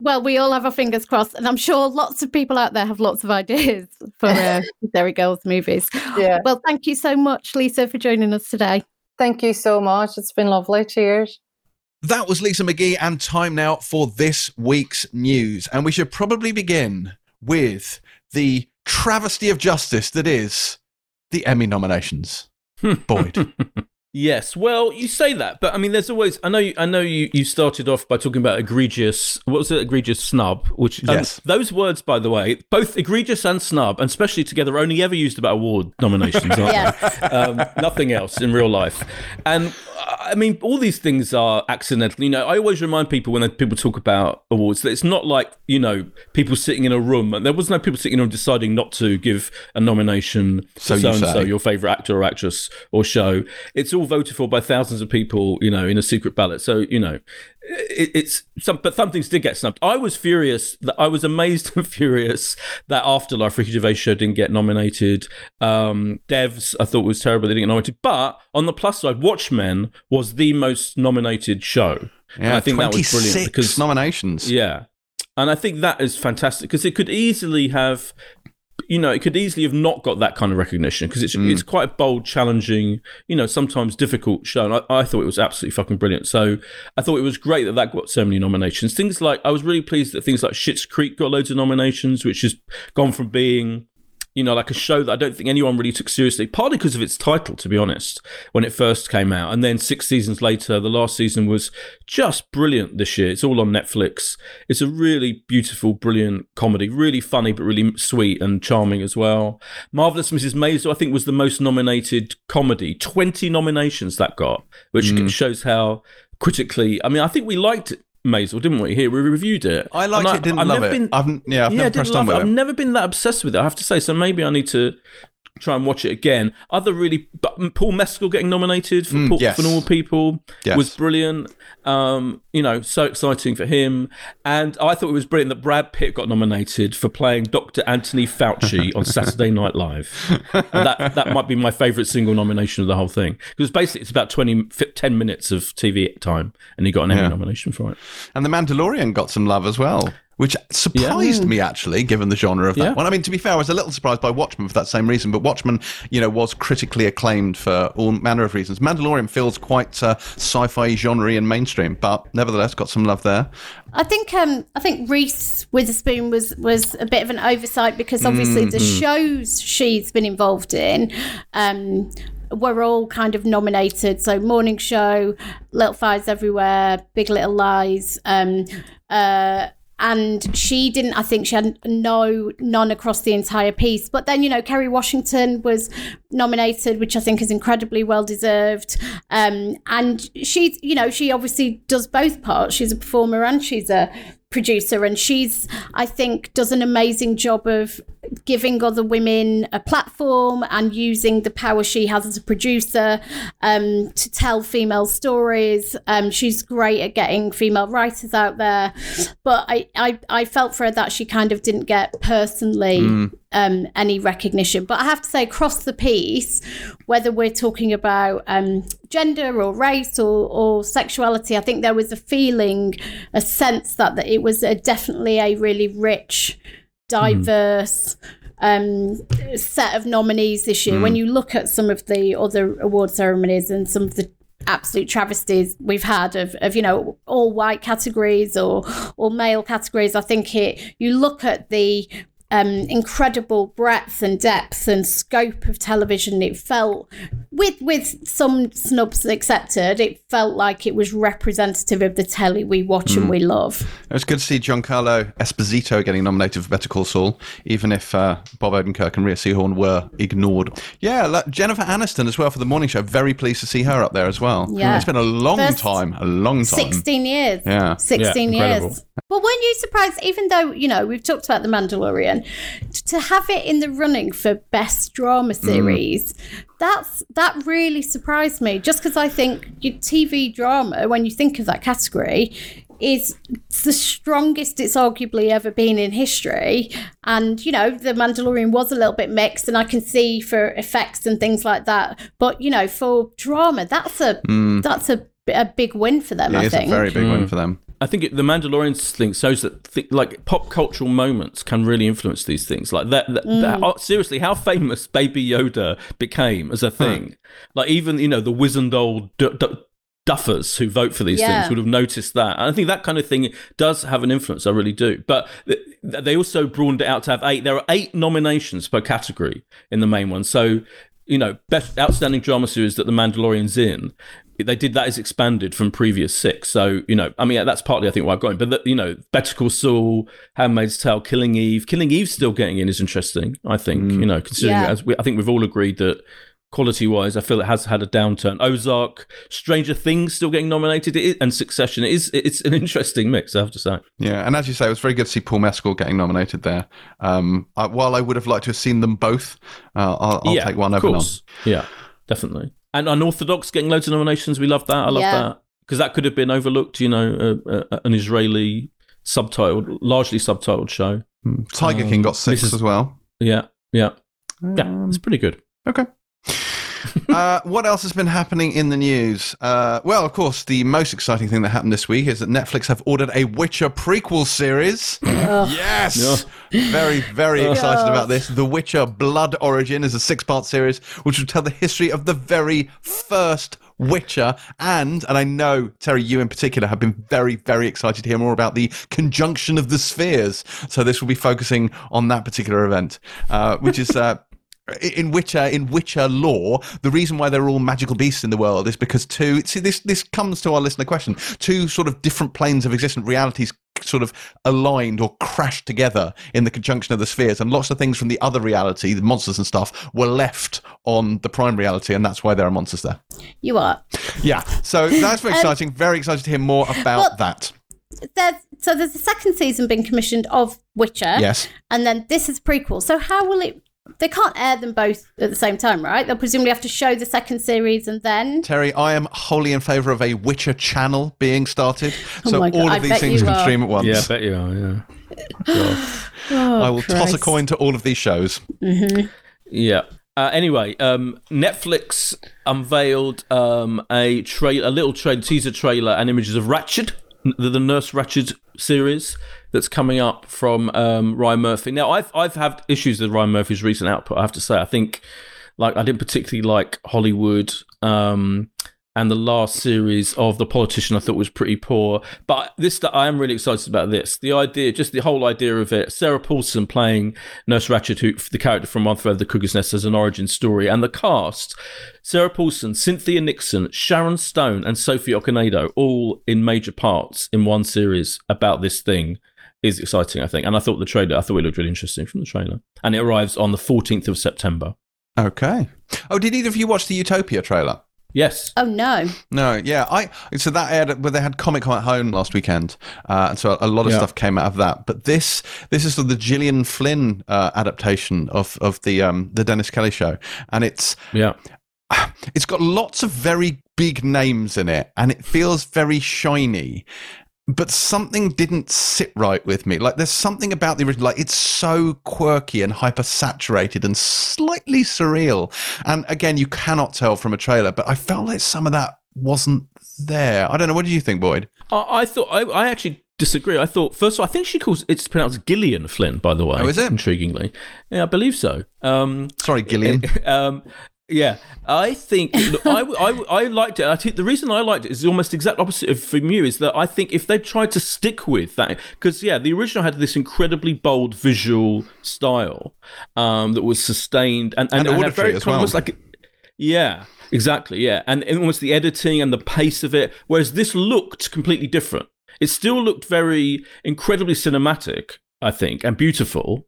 well we all have our fingers crossed and i'm sure lots of people out there have lots of ideas for uh, Derry Girls movies yeah. well thank you so much lisa for joining us today Thank you so much. It's been lovely. Cheers. That was Lisa McGee, and time now for this week's news. And we should probably begin with the travesty of justice that is the Emmy nominations. Hmm. Boyd. Yes, well, you say that, but I mean, there's always. I know. You, I know you. You started off by talking about egregious. What was it? Egregious snub. Which um, Yes. those words, by the way, both egregious and snub, and especially together, only ever used about award nominations, aren't Yes. they? Um, nothing else in real life. And I mean, all these things are accidental. You know, I always remind people when people talk about awards that it's not like you know people sitting in a room. and There was no people sitting in a room deciding not to give a nomination So to you so and so your favorite actor or actress or show. It's all voted for by thousands of people, you know, in a secret ballot. So you know, it, it's some, but some things did get snubbed. I was furious that I was amazed and furious that Afterlife Ricky Gervais show didn't get nominated. Um, Devs I thought was terrible they didn't get nominated. But on the plus side, Watchmen was the most nominated show. And Yeah, I think that was brilliant because nominations. yeah. And I think that is fantastic because it could easily have, you know, it could easily have not got that kind of recognition because it's it's mm. quite a bold, challenging, you know, sometimes difficult show. And I, I thought it was absolutely fucking brilliant. So I thought it was great that that got so many nominations. Things like I was really pleased that things like Schitt's Creek got loads of nominations, which has gone from being you know, like a show that I don't think anyone really took seriously, partly because of its title, to be honest, when it first came out. And then six seasons later, the last season was just brilliant this year. It's all on Netflix. It's a really beautiful, brilliant comedy, really funny, but really sweet and charming as well. Marvelous Mrs. Maisel, I think, was the most nominated comedy. 20 nominations that got, which mm. shows how critically, I mean, I think we liked Maisel, didn't we? Here, we reviewed it. I liked And it, didn't I've love never it. been- I've, yeah, I've yeah, never pressed on with it. it. I've never been that obsessed with it, I have to say. So maybe I need to try and watch it again. Other really, but Paul Mescal getting nominated for, Paul, Mm, yes. for Normal People Yes. was brilliant. Um, you know, so exciting for him. And I thought it was brilliant that Brad Pitt got nominated for playing Dr. Anthony Fauci on Saturday Night Live. And that that might be my favourite single nomination of the whole thing because basically it's about 20, 10 minutes of TV time, and he got an Emmy Yeah. nomination for it. And The Mandalorian got some love as well, which surprised me actually, given the genre of that Yeah. one. I mean, to be fair, I was a little surprised by Watchmen for that same reason, but Watchmen, you know, was critically acclaimed for all manner of reasons. Mandalorian feels quite uh, sci-fi genre and mainstream, but nevertheless got some love there. I think um I think Reese Witherspoon was was a bit of an oversight because obviously the shows she's been involved in um were all kind of nominated. So Morning Show, Little Fires Everywhere, Big Little Lies, um uh and she didn't i think she had no none across the entire piece. But then you know kerry washington was nominated which i think is incredibly well deserved. Um and she's you know she obviously does both parts. She's a performer and she's a producer. And she's i think does an amazing job of giving other women a platform and using the power she has as a producer um, to tell female stories. Um, she's great at getting female writers out there. But I, I i felt for her that she kind of didn't get personally um, any recognition. But i have to say across the piece whether we're talking about um, gender or race or, or sexuality i think there was a feeling a sense that, that it was a, definitely a really rich diverse um, set of nominees this year. When you look at some of the other award ceremonies and some of the absolute travesties we've had of, of you know all white categories or or male categories, I think it you look at the um, incredible breadth and depth and scope of television. It felt, with with some snubs accepted, it felt like it was representative of the telly we watch and we love. It was good to see Giancarlo Esposito getting nominated for Better Call Saul, even if uh, Bob Odenkirk and Rhea Seehorn were ignored. Yeah, like Jennifer Aniston as well for the morning show. Very pleased to see her up there as well. Yeah. it's been a long First time, a long time. 16 years. Yeah. 16 Yeah, incredible. years. But weren't you surprised, even though, you know, we've talked about The Mandalorian, t- to have it in the running for best drama Mm. series, that's that really surprised me. Just because I think your TV drama, when you think of that category, is the strongest it's arguably ever been in history. And, you know, The Mandalorian was a little bit mixed, and I can see for effects and things like that. But, you know, for drama, that's a that's a, a big win for them, Mm. It I is think. a very big win for them. I think it, the Mandalorian thing shows that th- like pop cultural moments can really influence these things. Like that, that, that- mm. oh, seriously, how famous Baby Yoda became as a thing. Like even you know the wizened old d- d- duffers who vote for these Yeah. things would have noticed that. And I think that kind of thing does have an influence. I really do. But th- they also broadened it out to have eight. There are eight nominations per category in the main one. So you know, best outstanding drama series that the Mandalorian's in. They did that is expanded from previous six. So you know, I mean, that's partly I think why I've got it. But the, you know, Better Call Saul, Handmaid's Tale, Killing Eve. Killing Eve still getting in is interesting. I think you know, considering Yeah. as we, I think we've all agreed that quality wise, I feel it has had a downturn. Ozark, Stranger Things still getting nominated, it is, and Succession. It is it's an interesting mix. I have to say. Yeah, and as you say, it was very good to see Paul Mescal getting nominated there. Um, I, while I would have liked to have seen them both, uh, I'll, I'll yeah, take one over course. Yeah, definitely. And Unorthodox getting loads of nominations. We love that. I love Yeah. that because that could have been overlooked. You know, uh, uh, an Israeli subtitled, largely subtitled show. Tiger Um, King got six Mrs. as well. Yeah, yeah, yeah. Um, It's pretty good. Okay. uh, what else has been happening in the news? Uh, well, of course, the most exciting thing that happened this week is that Netflix have ordered a Witcher prequel series. yes! Very, very excited about this. The Witcher Blood Origin is a six part series which will tell the history of the very first Witcher. And, and I know, Terri, you in particular have been very, very excited to hear more about the conjunction of the spheres. So this will be focusing on that particular event, uh, which is. Uh, in Witcher, in Witcher lore, the reason why there are all magical beasts in the world is because two. See, this this comes to our listener question. Two sort of different planes of existent realities sort of aligned or crashed together in the conjunction of the spheres, and lots of things from the other reality, the monsters and stuff, were left on the prime reality, and that's why there are monsters there. You are. Yeah, so that's very Um, exciting. Very excited to hear more about well- that. There's, so there's a second season being commissioned of Witcher. Yes. And then this is prequel. So how will it? They can't air them both at the same time, right? They'll presumably have to show the second series and then. Terri, I am wholly in favour of a Witcher channel being started, so Oh my God, all I of these things can are. stream at once. Yeah, I bet you are. Yeah. Oh, I will toss a coin to all of these shows. Yeah. Uh, anyway, um, Netflix unveiled um, a tra- a little tra- teaser trailer and images of Ratched, the, the Nurse Ratched series that's coming up from um, Ryan Murphy. Now, I've I've had issues with Ryan Murphy's recent output. I have to say, I think like I didn't particularly like Hollywood. Um, and the last series of The Politician I thought was pretty poor. But this, I am really excited about this. The idea, just the whole idea of it. Sarah Paulson playing Nurse Ratched, who the character from One Thread of the Cuckoo's Nest as an origin story, and the cast: Sarah Paulson, Cynthia Nixon, Sharon Stone, and Sophie Okonedo, all in major parts in one series about this thing. Is exciting, I think, and I thought the trailer. I thought it looked really interesting from the trailer, and it arrives on the fourteenth of September. Okay. Oh, did either of you watch the Utopia trailer? Yes, Oh no. No, yeah, I so that aired where they had Comic Con at home last weekend, uh, and so a lot of Yeah. stuff came out of that. But this this is sort of the Gillian Flynn uh, adaptation of of the um, the Dennis Kelly show, and it's yeah. it's got lots of very big names in it, and it feels very shiny. But something didn't sit right with me. Like there's something about the original, like it's so quirky and hyper saturated and slightly surreal. And again, you cannot tell from a trailer, but I felt like some of that wasn't there. I don't know. What do you think, Boyd? I, I thought I, I actually disagree. I thought first of all, I think she calls it's pronounced Gillian Flynn, by the way. Oh, is it? Intriguingly, yeah, I believe so. Um, Sorry, Gillian. um, yeah, I think look, I, I, I liked it. I think the reason I liked it is almost exact opposite of from you. Is that I think if they tried to stick with that, because yeah, the original had this incredibly bold visual style um, that was sustained and and, And and a very as well. almost like yeah, exactly. Yeah, and, and almost the editing and the pace of it. Whereas this looked completely different. It still looked very incredibly cinematic, I think, and beautiful,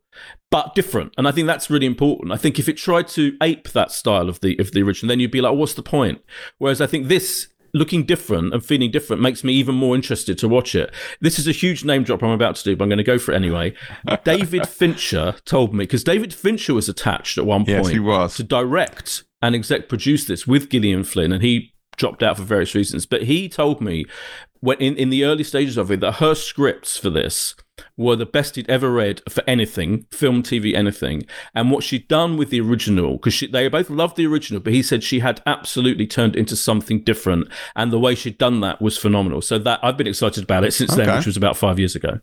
but different. And I think that's really important. I think if it tried to ape that style of the of the original, then you'd be like, what's the point? Whereas I think this looking different and feeling different makes me even more interested to watch it. This is a huge name drop I'm about to do, but I'm going to go for it anyway. David Fincher told me because David Fincher was attached at one Yes, point he was. to direct and exec produce this with Gillian Flynn, and he dropped out for various reasons. But he told me when in, in the early stages of it that her scripts for this were the best he'd ever read for anything, film, TV, anything. And what she'd done with the original, because they both loved the original, but he said she had absolutely turned into something different, and the way she'd done that was phenomenal. So that I've been excited about it since then, which was about five years ago.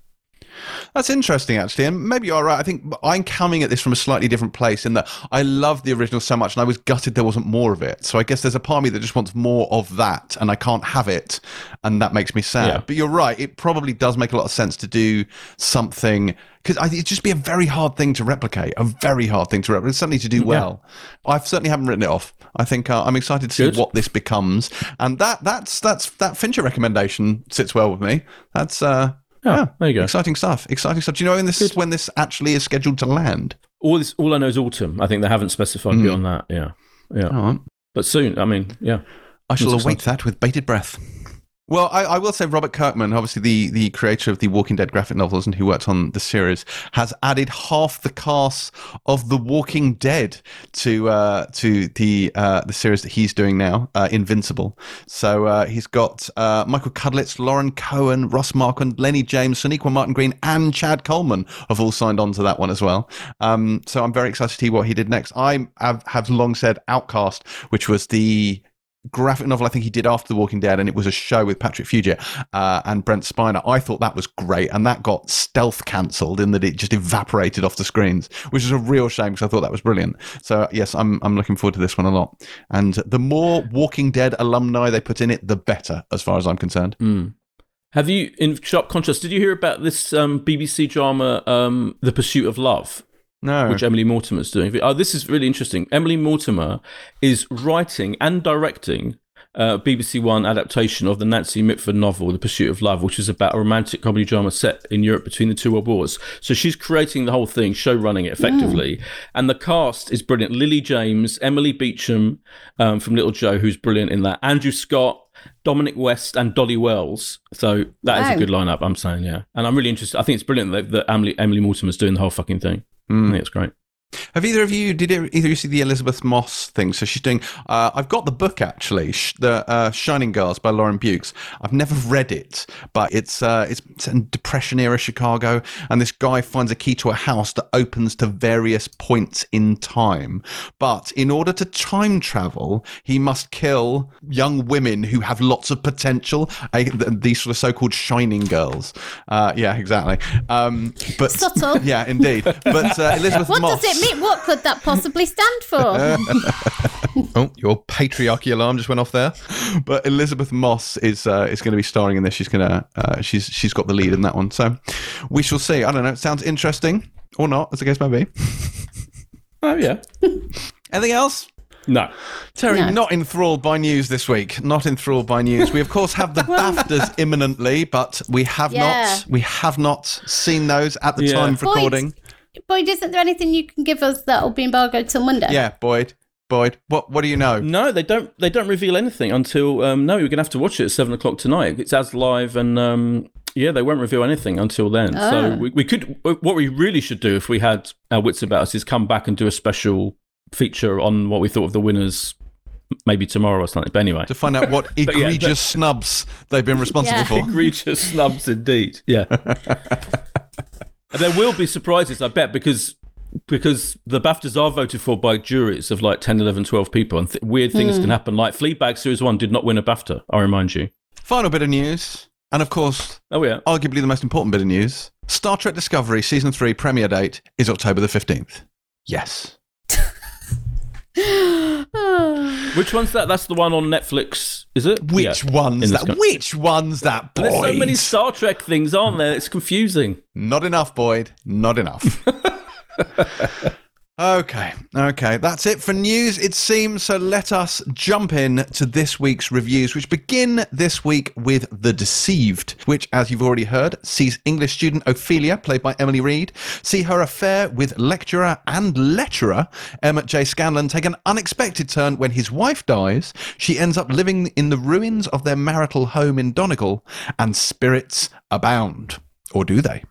That's interesting, actually, and maybe you're right. I think I'm coming at this from a slightly different place in that I love the original so much, and I was gutted there wasn't more of it. So I guess there's a part of me that just wants more of that, and I can't have it, and that makes me sad. Yeah. But you're right; it probably does make a lot of sense to do something because it'd just be a very hard thing to replicate, a very hard thing to replicate. Certainly to do well. I certainly haven't written it off. I think uh, I'm excited to see Good. what this becomes, and that that's that's that Fincher recommendation sits well with me. That's uh, Oh, yeah, there you go. Exciting stuff. Exciting stuff. Do you know when this is when this actually is scheduled to land? All this, all I know is autumn. I think they haven't specified Hmm. beyond that. Yeah, yeah. Right. But soon, I mean, yeah. I shall await that with bated breath. Well, I, I, will say Robert Kirkman, obviously the, the creator of the Walking Dead graphic novels and who worked on the series, has added half the cast of The Walking Dead to uh, to the uh, the series that he's doing now, uh, Invincible. So uh, he's got uh, Michael Cudlitz, Lauren Cohan, Ross Marquand, Lennie James, Sonequa Martin Green, and Chad Coleman have all signed on to that one as well. Um, so I'm very excited to see what he did next. I have, have long said Outcast, which was the graphic novel I think he did after The Walking Dead, and it was a show with Patrick Fugit uh, and Brent Spiner. I thought that was great, and that got stealth cancelled in that it just evaporated off the screens, which is a real shame because I thought that was brilliant. So yes, I'm I'm looking forward to this one a lot. And the more Walking Dead alumni they put in it, the better, as far as I'm concerned. Mm. Have you, in sharp contrast, did you hear about this um, BBC drama, um, The Pursuit of Love? No. Which Emily Mortimer is doing. Oh, this is really interesting. Emily Mortimer is writing and directing a BBC One adaptation of the Nancy Mitford novel, The Pursuit of Love, which is about a romantic comedy drama set in Europe between the two world wars. So she's creating the whole thing, show running it effectively. Mm. And the cast is brilliant. Lily James, Emily Beecham um, from Little Joe, who's brilliant in that. Andrew Scott, Dominic West and Dolly Wells. So that is a good lineup, I'm saying, yeah. And I'm really interested. I think it's brilliant that, that Emily, Emily Mortimer's doing the whole fucking thing. Mm. I think it's great. Have either of you did either of you see the Elisabeth Moss thing? So she's doing. Uh, I've got the book actually, the uh, Shining Girls by Lauren Beukes. I've never read it, but it's uh, it's in Depression era Chicago, and this guy finds a key to a house that opens to various points in time. But in order to time travel, he must kill young women who have lots of potential. these sort of so-called Shining Girls. Uh, yeah, exactly. Um, but subtle. Yeah, indeed. But uh, Elisabeth what Moss. Does? What could that possibly stand for? oh, your patriarchy alarm just went off there. But Elisabeth Moss is uh, is going to be starring in this. She's going to uh, she's she's got the lead in that one. So we shall see. I don't know. It sounds interesting or not, as the case may be. oh yeah. Anything else? No. Terri, no. not enthralled by news this week. Not enthralled by news. We of course have the BAFTAs imminently, but we have yeah. not we have not seen those at the yeah. time of recording. Boyd, isn't there anything you can give us that will be embargoed till Monday? Yeah, Boyd. Boyd, what what do you know? No, they don't. They don't reveal anything until um, no. You're gonna have to watch it at seven o'clock tonight. It's as live, and um, yeah, they won't reveal anything until then. Oh. So we, we could. What we really should do if we had our wits about us is come back and do a special feature on what we thought of the winners maybe tomorrow or something. But anyway, to find out what egregious yeah, snubs they've been responsible yeah. for. egregious snubs, indeed. Yeah. there will be surprises, I bet, because because the BAFTAs are voted for by juries of like 10, 11, 12 people, and th- weird things mm. can happen. Like Fleabag Series 1 did not win a BAFTA, I remind you. Final bit of news, and of course, oh yeah, arguably the most important bit of news Star Trek Discovery Season 3 premiere date is October the 15th. Yes. Which one's that? That's the one on Netflix, is it? Which yeah, one's that? Which one's that, Boyd? There's so many Star Trek things, aren't there? It's confusing. Not enough, Boyd. Not enough. Okay, okay, that's it for news, it seems. So let us jump in to this week's reviews, which begin this week with The Deceived, which, as you've already heard, sees English student Ophelia, played by Emily Reid, see her affair with lecturer and lecturer Emmett J. Scanlan take an unexpected turn when his wife dies. She ends up living in the ruins of their marital home in Donegal, and spirits abound. Or do they?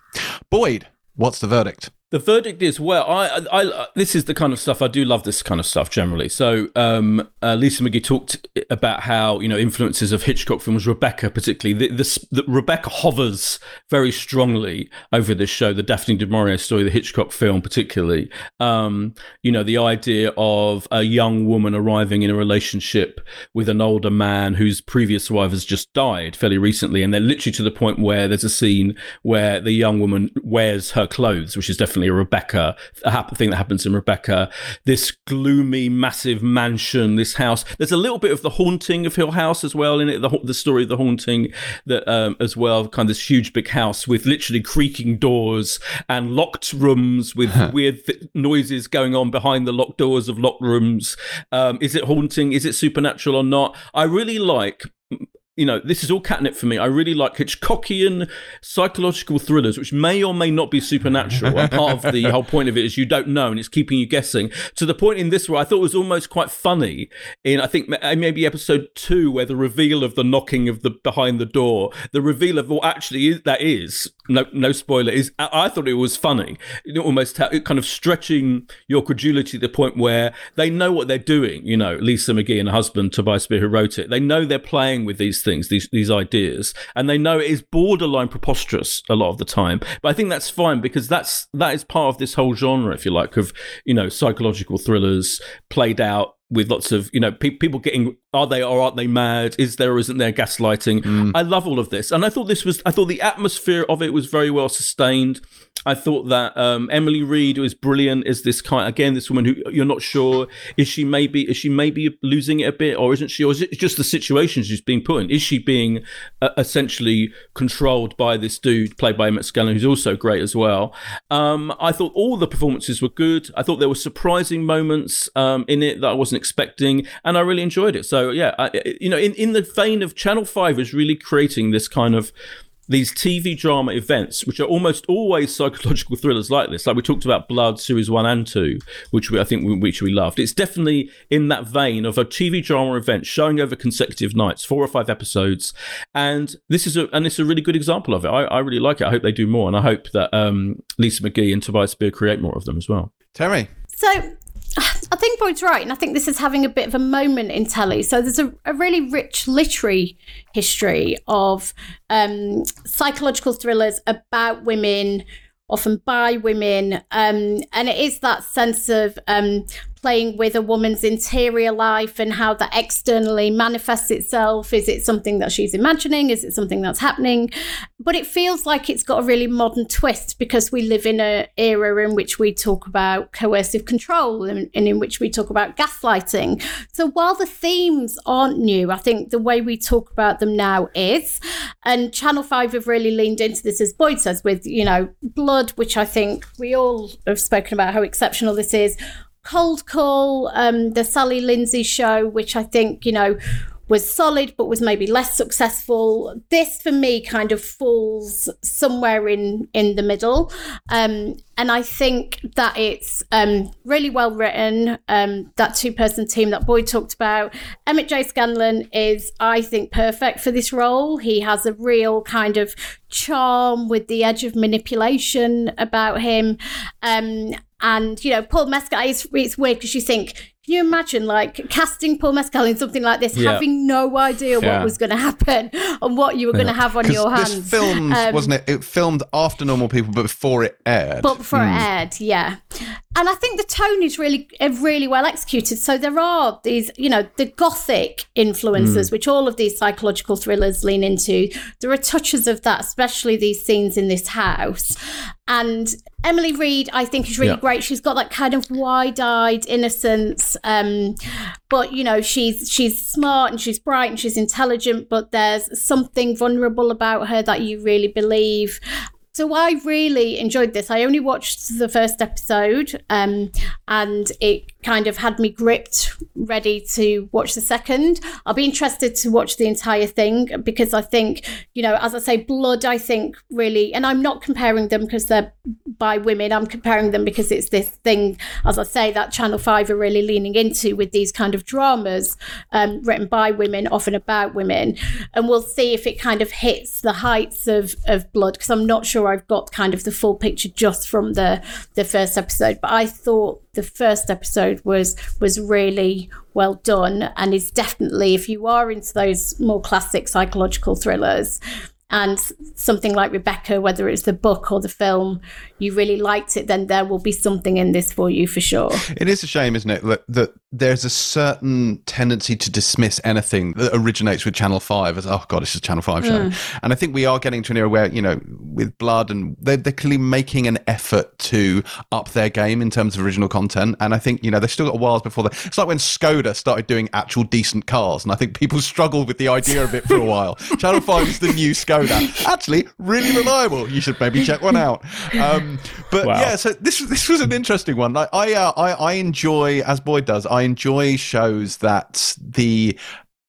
Boyd, what's the verdict? The verdict is well. I, I, I, this is the kind of stuff I do love. This kind of stuff generally. So, um, uh, Lisa McGee talked about how you know influences of Hitchcock films. Rebecca, particularly, the, the, the, Rebecca hovers very strongly over this show. The Daphne du Maurier story, the Hitchcock film, particularly. Um, you know, the idea of a young woman arriving in a relationship with an older man whose previous wife has just died fairly recently, and they're literally to the point where there's a scene where the young woman wears her clothes, which is definitely definitely a Rebecca a thing that happens in Rebecca. This gloomy, massive mansion, this house. There's a little bit of the haunting of Hill House as well in it. The, the story of the haunting that um, as well, kind of this huge big house with literally creaking doors and locked rooms with weird th- noises going on behind the locked doors of locked rooms. Um, is it haunting? Is it supernatural or not? I really like you know, this is all catnip for me. I really like Hitchcockian psychological thrillers, which may or may not be supernatural. and part of the whole point of it is you don't know, and it's keeping you guessing. To the point in this where I thought was almost quite funny. In I think maybe episode two, where the reveal of the knocking of the behind the door, the reveal of what actually is, that is no no spoiler is. I, I thought it was funny. It almost kind of stretching your credulity to the point where they know what they're doing. You know, Lisa McGee and her husband Tobias Beer, who wrote it, they know they're playing with these things, these these ideas, and they know it is borderline preposterous a lot of the time. But I think that's fine because that's that is part of this whole genre, if you like, of you know psychological thrillers played out with lots of you know pe- people getting are they or aren't they mad? Is there or isn't there gaslighting? Mm. i love all of this. And i thought this was i thought the atmosphere of it was very well sustained. I thought that um, emily reid was brilliant is this kind again this woman who you're not sure is she maybe is she maybe losing it a bit or isn't she or is it just the situation she's being put in? Is she being uh, essentially controlled by this dude played by emmett scanlan who's also great as well? Um, i thought all the performances were good. I thought there were surprising moments um, in it that i wasn't expecting, and I really enjoyed it. So yeah, I, you know, in in the vein of Channel Five is really creating this kind of these TV drama events, which are almost always psychological thrillers like this. Like we talked about Blood series one and two, which we, I think we, which we loved. It's definitely in that vein of a TV drama event showing over consecutive nights, four or five episodes, and this is a and it's a really good example of it. I, I really like it. I hope they do more, and I hope that um, Lisa McGee and Tobias Beer create more of them as well. Terry. So I think Boyd's right, and I think this is having a bit of a moment in telly. So there's a, a really rich literary history of um, psychological thrillers about women, often by women, um, and it is that sense of um, playing with a woman's interior life and how that externally manifests itself. Is it something that she's imagining? Is it something that's happening? But it feels like it's got a really modern twist because we live in an era in which we talk about coercive control and, and in which we talk about gaslighting. So while the themes aren't new, I think the way we talk about them now is. And Channel 5 have really leaned into this, as Boyd says, with, you know, blood, which I think we all have spoken about how exceptional this is Cold Call, um, the Sally Lindsay show, which I think, you know, was solid but was maybe less successful. This for me kind of falls somewhere in in the middle. Um, and I think that it's um, really well written. Um, that two person team that Boyd talked about. Emmett J. Scanlan is, I think, perfect for this role. He has a real kind of charm with the edge of manipulation about him. Um, and you know, Paul Mescal is it's weird because you think you imagine like casting Paul Mescal in something like this, yeah. having no idea yeah. what was going to happen and what you were going to have on your hands? This filmed, um, wasn't it? It filmed after Normal People, but before it aired. But before mm. it hmm. aired, yeah. And I think the tone is really, really well executed. So there are these, you know, the gothic influences, mm. which all of these psychological thrillers lean into. There are touches of that, especially these scenes in this house. And Emily Reid, I think, is really yeah. great. She's got that kind of wide-eyed innocence, um, but you know, she's she's smart and she's bright and she's intelligent. But there's something vulnerable about her that you really believe. So I really enjoyed this. I only watched the first episode, um, and it kind of had me gripped, ready to watch the second. I'll be interested to watch the entire thing because I think, you know, as I say, Blood, I think really, and I'm not comparing them because they're by women. I'm comparing them because it's this thing, as I say, that Channel 5 are really leaning into with these kind of dramas um, written by women, often about women. And we'll see if it kind of hits the heights of, of Blood because I'm not sure I've got kind of the full picture just from the, the first episode. But I thought the first episode was was really well done and is definitely if you are into those more classic psychological thrillers and something like Rebecca, whether it's the book or the film, you really liked it, then there will be something in this for you for sure. It is a shame, isn't it, that, that there's a certain tendency to dismiss anything that originates with Channel 5 as, oh God, it's a Channel 5 show. Mm. And I think we are getting to an era where, you know, with Blood and they're, they're clearly making an effort to up their game in terms of original content. And I think, you know, they've still got a while before that. It's like when Skoda started doing actual decent cars. And I think people struggled with the idea of it for a while. Channel 5 is the new Skoda. Actually, really reliable. You should maybe check one out. Um, but wow. yeah, so this this was an interesting one. Like I, uh, I I enjoy as Boyd does. I enjoy shows that the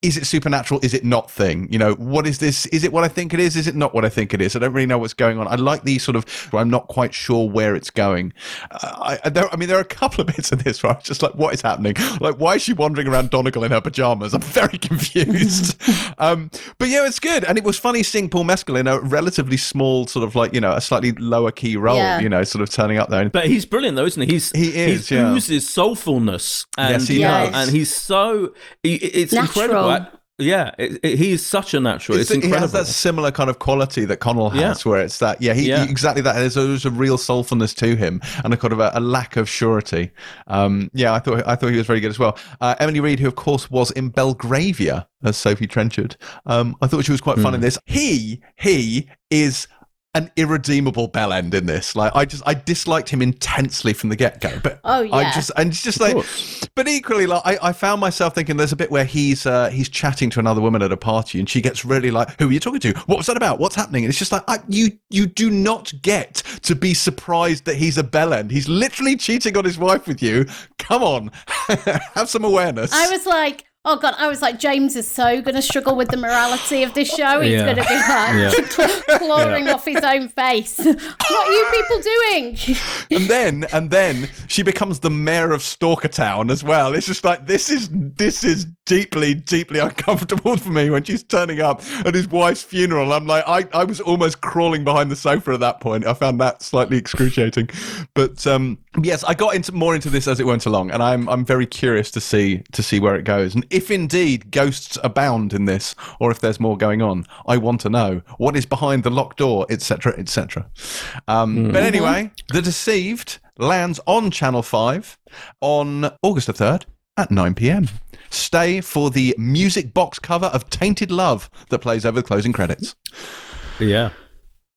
is it supernatural? Is it not thing? You know, what is this? Is it what I think it is? Is it not what I think it is? I don't really know what's going on. I like these sort of, I'm not quite sure where it's going. Uh, I, there, I mean, there are a couple of bits of this where I'm just like, what is happening? Like, why is she wandering around Donegal in her pajamas? I'm very confused. um, but yeah, it's good. And it was funny seeing Paul Mescal in a relatively small, sort of like, you know, a slightly lower key role, Yeah. you know, sort of turning up there. But he's brilliant though, isn't he? He's He is, He yeah. oozes soulfulness, and Yes, he you know, does. and he's so he, it's Natural. incredible. Yeah, it, it, he's such a natural. It's, It's- he has that similar kind of quality that Connell has, Yeah. where it's that, yeah, he, Yeah. he- exactly that. There's, there's a real soulfulness to him and a kind of a, a lack of surety. Um, yeah, I thought I thought he was very good as well. Uh, Emily Reid, who of course was in Belgravia as Sophie Trenchard, um, I thought she was quite fun Hmm. in this. He he is an irredeemable bell end in this. Like I just I disliked him intensely from the get go. But Oh, yeah, I just and just like but equally like I, I found myself thinking there's a bit where he's uh, he's chatting to another woman at a party and she gets really like who are you talking to? What was that about? What's happening? And it's just like I, you you do not get to be surprised that he's a bell end. He's literally cheating on his wife with you. Come on. Have some awareness. I was like, oh god, I was like, James is so going to struggle with the morality of this show. He's Yeah. going to be like Yeah. clawing off his own face. what are you people doing? and then and then she becomes the mayor of Stalker Town as well. It's just like this is this is deeply deeply uncomfortable for me when she's turning up at his wife's funeral. I'm like I, I was almost crawling behind the sofa at that point. I found that slightly excruciating. But um yes, I got into more into this as it went along, and I'm I'm very curious to see to see where it goes and if indeed ghosts abound in this or if there's more going on. I want to know what is behind the locked door, etc. etc. Um, But anyway, The Deceived lands on Channel 5 on August the 3rd at 9 pm. Stay for the music box cover of Tainted Love that plays over the closing credits. yeah.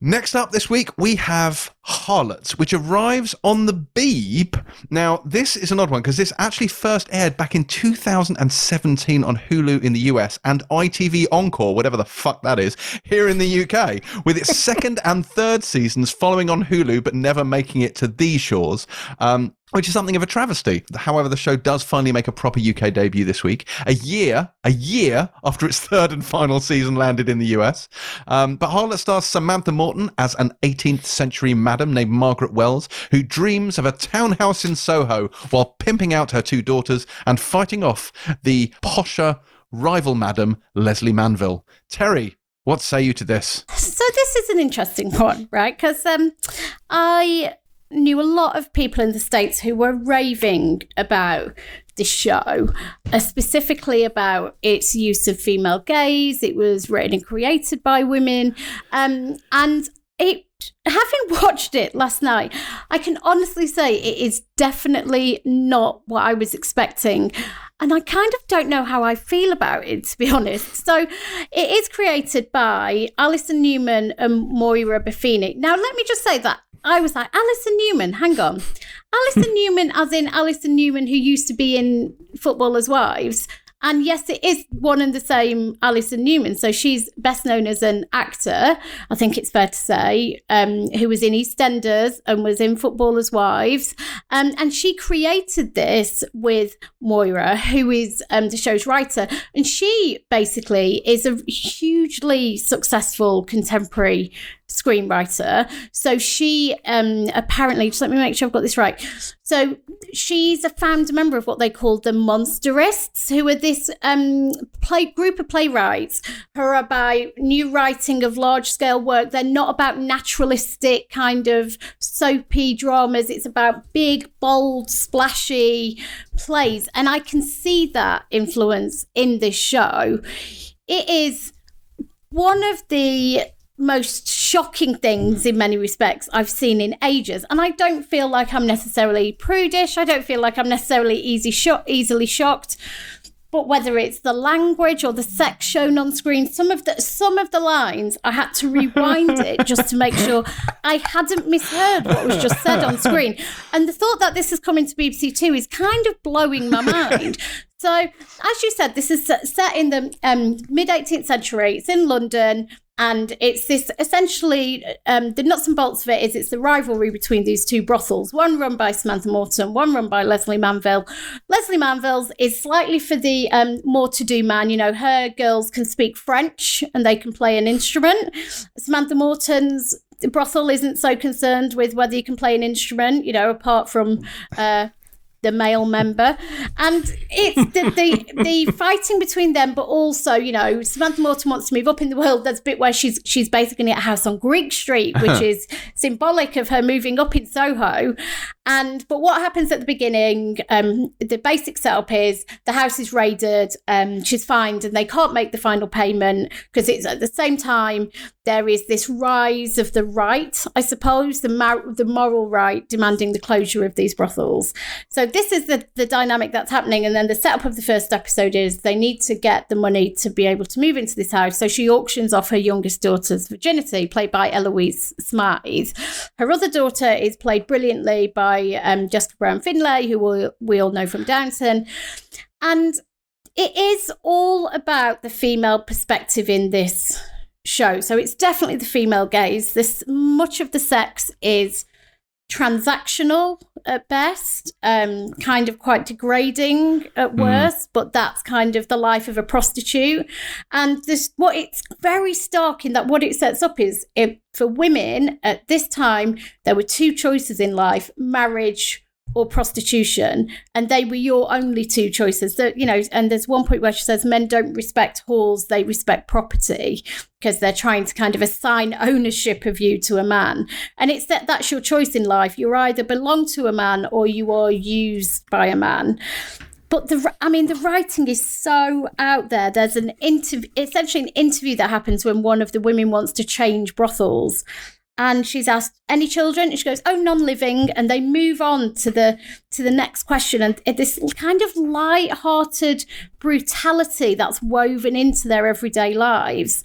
Next up this week, we have Harlots, which arrives on the Beeb. Now, this is an odd one because this actually first aired back in 2017 on Hulu in the US and ITV Encore, whatever the fuck that is, here in the UK, with its second and third seasons following on Hulu but never making it to these shores. Um, which is something of a travesty. However, the show does finally make a proper UK debut this week, a year, a year after its third and final season landed in the US. Um, but Harlot stars Samantha Morton as an 18th century madam named Margaret Wells, who dreams of a townhouse in Soho while pimping out her two daughters and fighting off the posher rival madam Lesley Manville. Terri, what say you to this? So this is an interesting one, right? Because um, I knew a lot of people in the states who were raving about this show, uh, specifically about its use of female gaze. It was written and created by women, um, and it. Having watched it last night, I can honestly say it is definitely not what I was expecting. And I kind of don't know how I feel about it, to be honest. So it is created by Alison Newman and Moira Buffini. Now, let me just say that I was like, Alison Newman, hang on. Alison Newman, as in Alison Newman, who used to be in Footballers' Wives. And yes, it is one and the same Alison Newman. So she's best known as an actor, I think it's fair to say, um, who was in EastEnders and was in Footballers' Wives. Um, and she created this with Moira, who is um, the show's writer. And she basically is a hugely successful contemporary screenwriter. So she um, apparently, just let me make sure I've got this right. So she's a founder member of what they call the Monsterists, who are this um, play group of playwrights who are about new writing of large scale work. They're not about naturalistic kind of soapy dramas. It's about big, bold, splashy plays, and I can see that influence in this show. It is one of the most shocking things in many respects I've seen in ages. And I don't feel like I'm necessarily prudish. I don't feel like I'm necessarily easy sho- easily shocked. But whether it's the language or the sex shown on screen, some of the some of the lines I had to rewind it just to make sure I hadn't misheard what was just said on screen. And the thought that this is coming to BBC Two is kind of blowing my mind. So, as you said, this is set in the um, mid 18th century. It's in London. And it's this essentially um, the nuts and bolts of it is it's the rivalry between these two brothels. One run by samantha morton one run by lesley manville. Lesley Manville's is slightly for the um, more to do man. You know her girls can speak french and they can play an instrument. Samantha morton's brothel isn't so concerned with whether you can play an instrument you know apart from uh, the male member, and it's the, the, the fighting between them, but also you know Samantha Morton wants to move up in the world. There's a bit where she's she's basically at a house on Greek Street, which is symbolic of her moving up in Soho. And but what happens at the beginning? Um, the basic setup is the house is raided. Um, she's fined, and they can't make the final payment because it's at the same time there is this rise of the right, I suppose, the mar- the moral right demanding the closure of these brothels. So this is the the dynamic that's happening, and then the setup of the first episode is they need to get the money to be able to move into this house. So she auctions off her youngest daughter's virginity, played by Eloise Smyth. Her other daughter is played brilliantly by um, Jessica Brown Findlay, who we, we all know from Downton. And it is all about the female perspective in this show. So it's definitely the female gaze. This much of the sex is transactional at best, um, kind of quite degrading at mm. worst, but that's kind of the life of a prostitute. And this, what it's very stark in that what it sets up is it, for women at this time, there were two choices in life marriage or prostitution and they were your only two choices. That you know and there's one point where she says men don't respect halls they respect property because they're trying to kind of assign ownership of you to a man. And it's that that's your choice in life. You either belong to a man or you are used by a man. But the i mean the writing is so out there. There's an interview essentially an interview that happens when one of the women wants to change brothels and she's asked any children? And she goes oh non-living. And they move on to the to the next question. And this kind of light-hearted brutality that's woven into their everyday lives.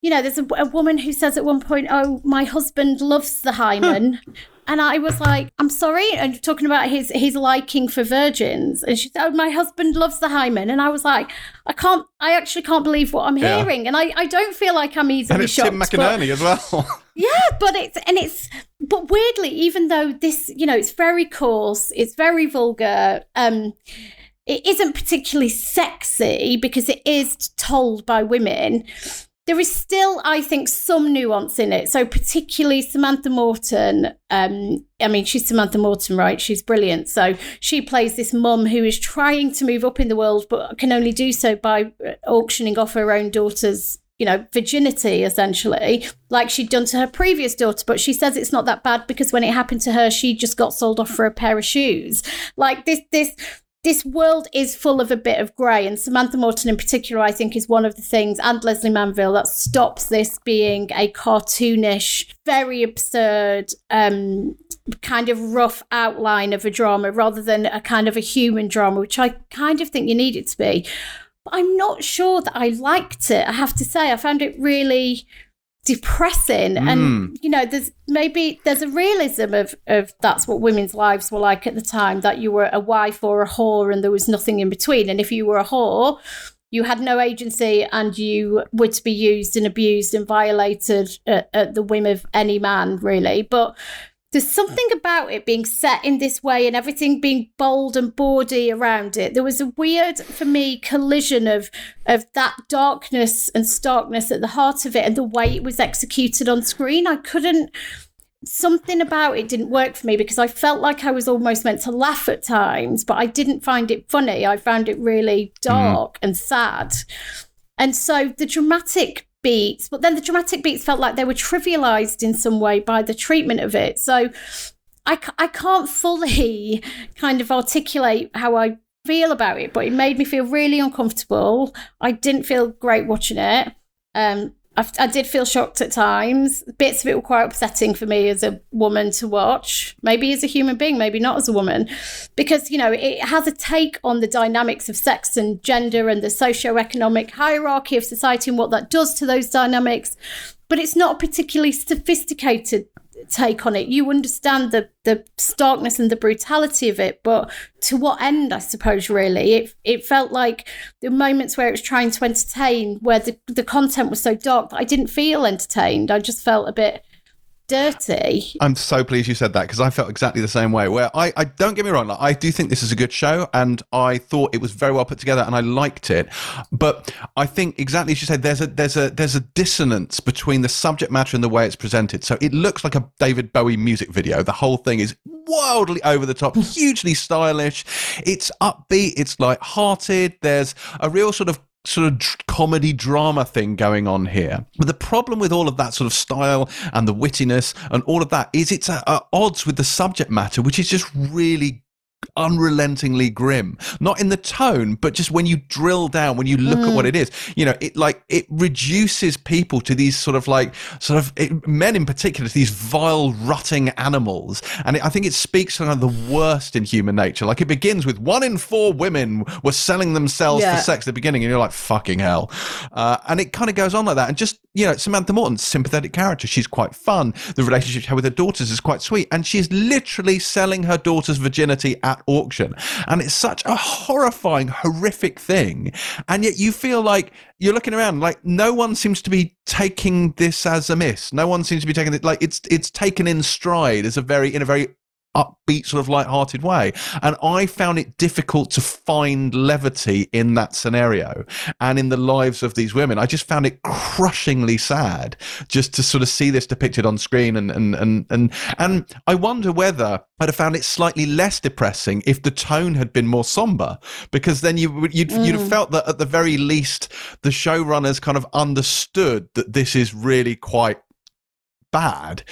You know there's a, a woman who says at one point oh my husband loves the hymen and I was like, I'm sorry. And talking about his his liking for virgins. And she said, Oh, my husband loves the hymen. And I was like, I can't I actually can't believe what I'm yeah. hearing. And I, I don't feel like I'm easily and it's shocked. Tim McInnerny as well. yeah, but it's and it's but weirdly, even though this, you know, it's very coarse, it's very vulgar, um, it isn't particularly sexy because it is told by women there is still, I think, some nuance in it. So, particularly Samantha Morton. Um, I mean, she's Samantha Morton, right? She's brilliant. So, she plays this mum who is trying to move up in the world, but can only do so by uh, auctioning off her own daughter's you know, virginity essentially, like she'd done to her previous daughter. But she says it's not that bad because when it happened to her, she just got sold off for a pair of shoes. Like this, this this world is full of a bit of grey, and Samantha Morton in particular, I think, is one of the things, and Lesley Manville, that stops this being a cartoonish, very absurd, um, kind of rough outline of a drama rather than a kind of a human drama, which I kind of think you need it to be. But I'm not sure that I liked it. I have to say, I found it really depressing. Mm. and you know there's maybe there's a realism of of that's what women's lives were like at the time that you were a wife or a whore and there was nothing in between. And if you were a whore you had no agency and you were to be used and abused and violated at, at the whim of any man really. But there's something about it being set in this way and everything being bold and bawdy around it. There was a weird, for me, collision of of that darkness and starkness at the heart of it and the way it was executed on screen. I couldn't something about it didn't work for me because I felt like I was almost meant to laugh at times, but I didn't find it funny. I found it really dark mm. and sad. And so the dramatic beats, but then the dramatic beats felt like they were trivialized in some way by the treatment of it. So I, I can't fully kind of articulate how I feel about it, but it made me feel really uncomfortable. I didn't feel great watching it. Um, I, I, did feel shocked at times. Bits of it were quite upsetting for me as a woman to watch, maybe as a human being, maybe not as a woman, because, you know, it has a take on the dynamics of sex and gender and the socio-economic hierarchy of society and what that does to those dynamics. But it's not a particularly sophisticated take on it. You understand the the starkness and the brutality of it, but to what end? I suppose really, it it felt like the moments where it was trying to entertain, where the the content was so dark that I didn't feel entertained. I just felt a bit dirty. I'm so pleased you said that because I felt exactly the same way. Where I, I don't get me wrong, like, I do think this is a good show, and I thought it was very well put together, and I liked it. But I think exactly as you said, there's a there's a there's a dissonance between the subject matter and the way it's presented. So it looks like a David Bowie music video. The whole thing is wildly over the top, hugely stylish. It's upbeat. It's light-hearted. There's a real sort of sort of comedy drama thing going on here. But the problem with all of that sort of style and the wittiness and all of that is it's at, at odds with the subject matter, which is just really unrelentingly grim. Not in the tone but just when you drill down when you look at what it is you know it like it reduces people to these sort of like sort of it, men in particular to these vile rutting animals. And it, i think it speaks to kind of the worst in human nature. Like it begins with one in four women were selling themselves Yeah. for sex at the beginning and you're like fucking hell. Uh, and it kind of goes on like that. And just you know samantha morton sympathetic character. She's quite fun. The relationship she had with her daughters is quite sweet. And she's literally selling her daughter's virginity at auction. And it's such a horrifying horrific thing. And yet you feel like you're looking around like no one seems to be taking this as a miss no one seems to be taking it like it's it's taken in stride as a very in a very upbeat sort of light-hearted way. And i found it difficult to find levity in that scenario and in the lives of these women. I just found it crushingly sad just to sort of see this depicted on screen and and and and, and i wonder whether i'd have found it slightly less depressing if the tone had been more somber because then you would- you'd, you'd have mm. felt that at the very least the showrunners kind of understood that this is really quite bad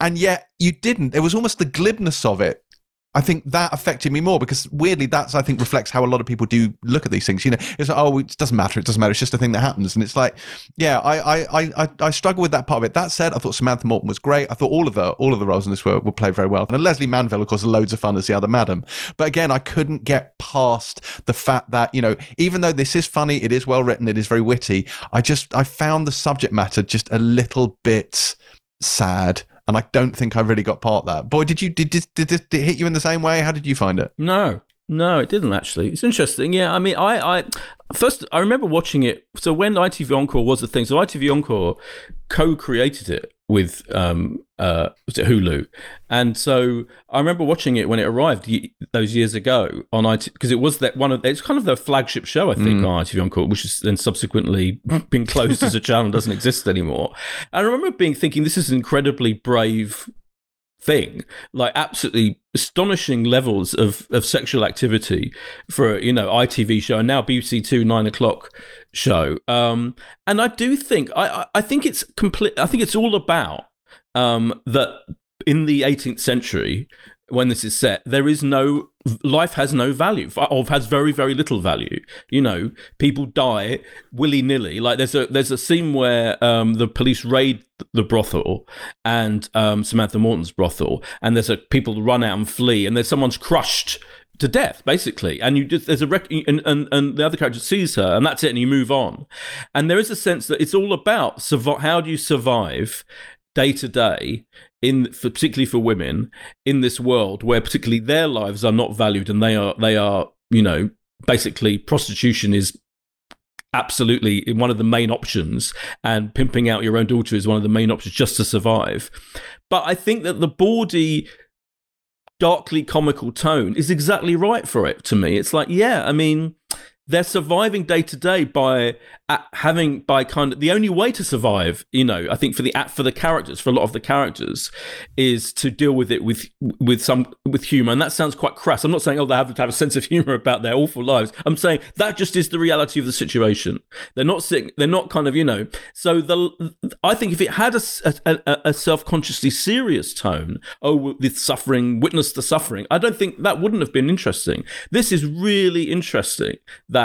and yet you didn't. It was almost the glibness of it. I think that affected me more because weirdly, that's I think reflects how a lot of people do look at these things. You know, it's like, oh, it doesn't matter. It doesn't matter. It's just a thing that happens, and it's like, yeah, I I I I, struggle with that part of it. That said, I thought Samantha Morton was great. I thought all of the all of the roles in this were, were played very well, and Lesley Manville, of course, loads of fun as the other madam. But again, I couldn't get past the fact that you know, even though this is funny, it is well written, it is very witty. I just I found the subject matter just a little bit sad and I don't think I really got part that. Boy, did you did did, did, did it hit you in the same way? How did you find it? No, no, it didn't actually. It's interesting. Yeah, I mean, I, I first I remember watching it. So when ITV Encore was a thing, so ITV Encore co-created it with um uh was it Hulu, and so I remember watching it when it arrived those years ago on IT because it was that one of it's kind of their flagship show I think on ITV Encore, which has then subsequently been closed as a channel doesn't exist anymore. And I remember being thinking this is an incredibly brave thing like absolutely astonishing levels of of sexual activity for you know itv show and now bbc 2 9 o'clock show. Um and i do think i, I think it's complete i think it's all about um that in the 18th century when this is set there is no life has no value or has very very little value. You know people die willy-nilly. Like there's a there's a scene where um the police raid the brothel and um samantha morton's brothel and there's a people run out and flee and there's someone's crushed to death basically. And you just there's a rec- and, and and the other character sees her and that's it and you move on. And there is a sense that it's all about survi- how do you survive day to day in for, particularly for women in this world where particularly their lives are not valued and they are they are you know basically prostitution is absolutely one of the main options and pimping out your own daughter is one of the main options just to survive. But i think that the bawdy darkly comical tone is exactly right for it to me. It's like yeah i mean they're surviving day to day by uh, having by kind of the only way to survive you know i think for the for the characters for a lot of the characters is to deal with it with with some with humor. And that sounds quite crass. I'm not saying oh they have to have a sense of humor about their awful lives. I'm saying that just is the reality of the situation. They're not sick they're not kind of you know. So the i think if it had a, a, a, a self-consciously serious tone oh the suffering witness the suffering i don't think that wouldn't have been interesting. This is really interesting that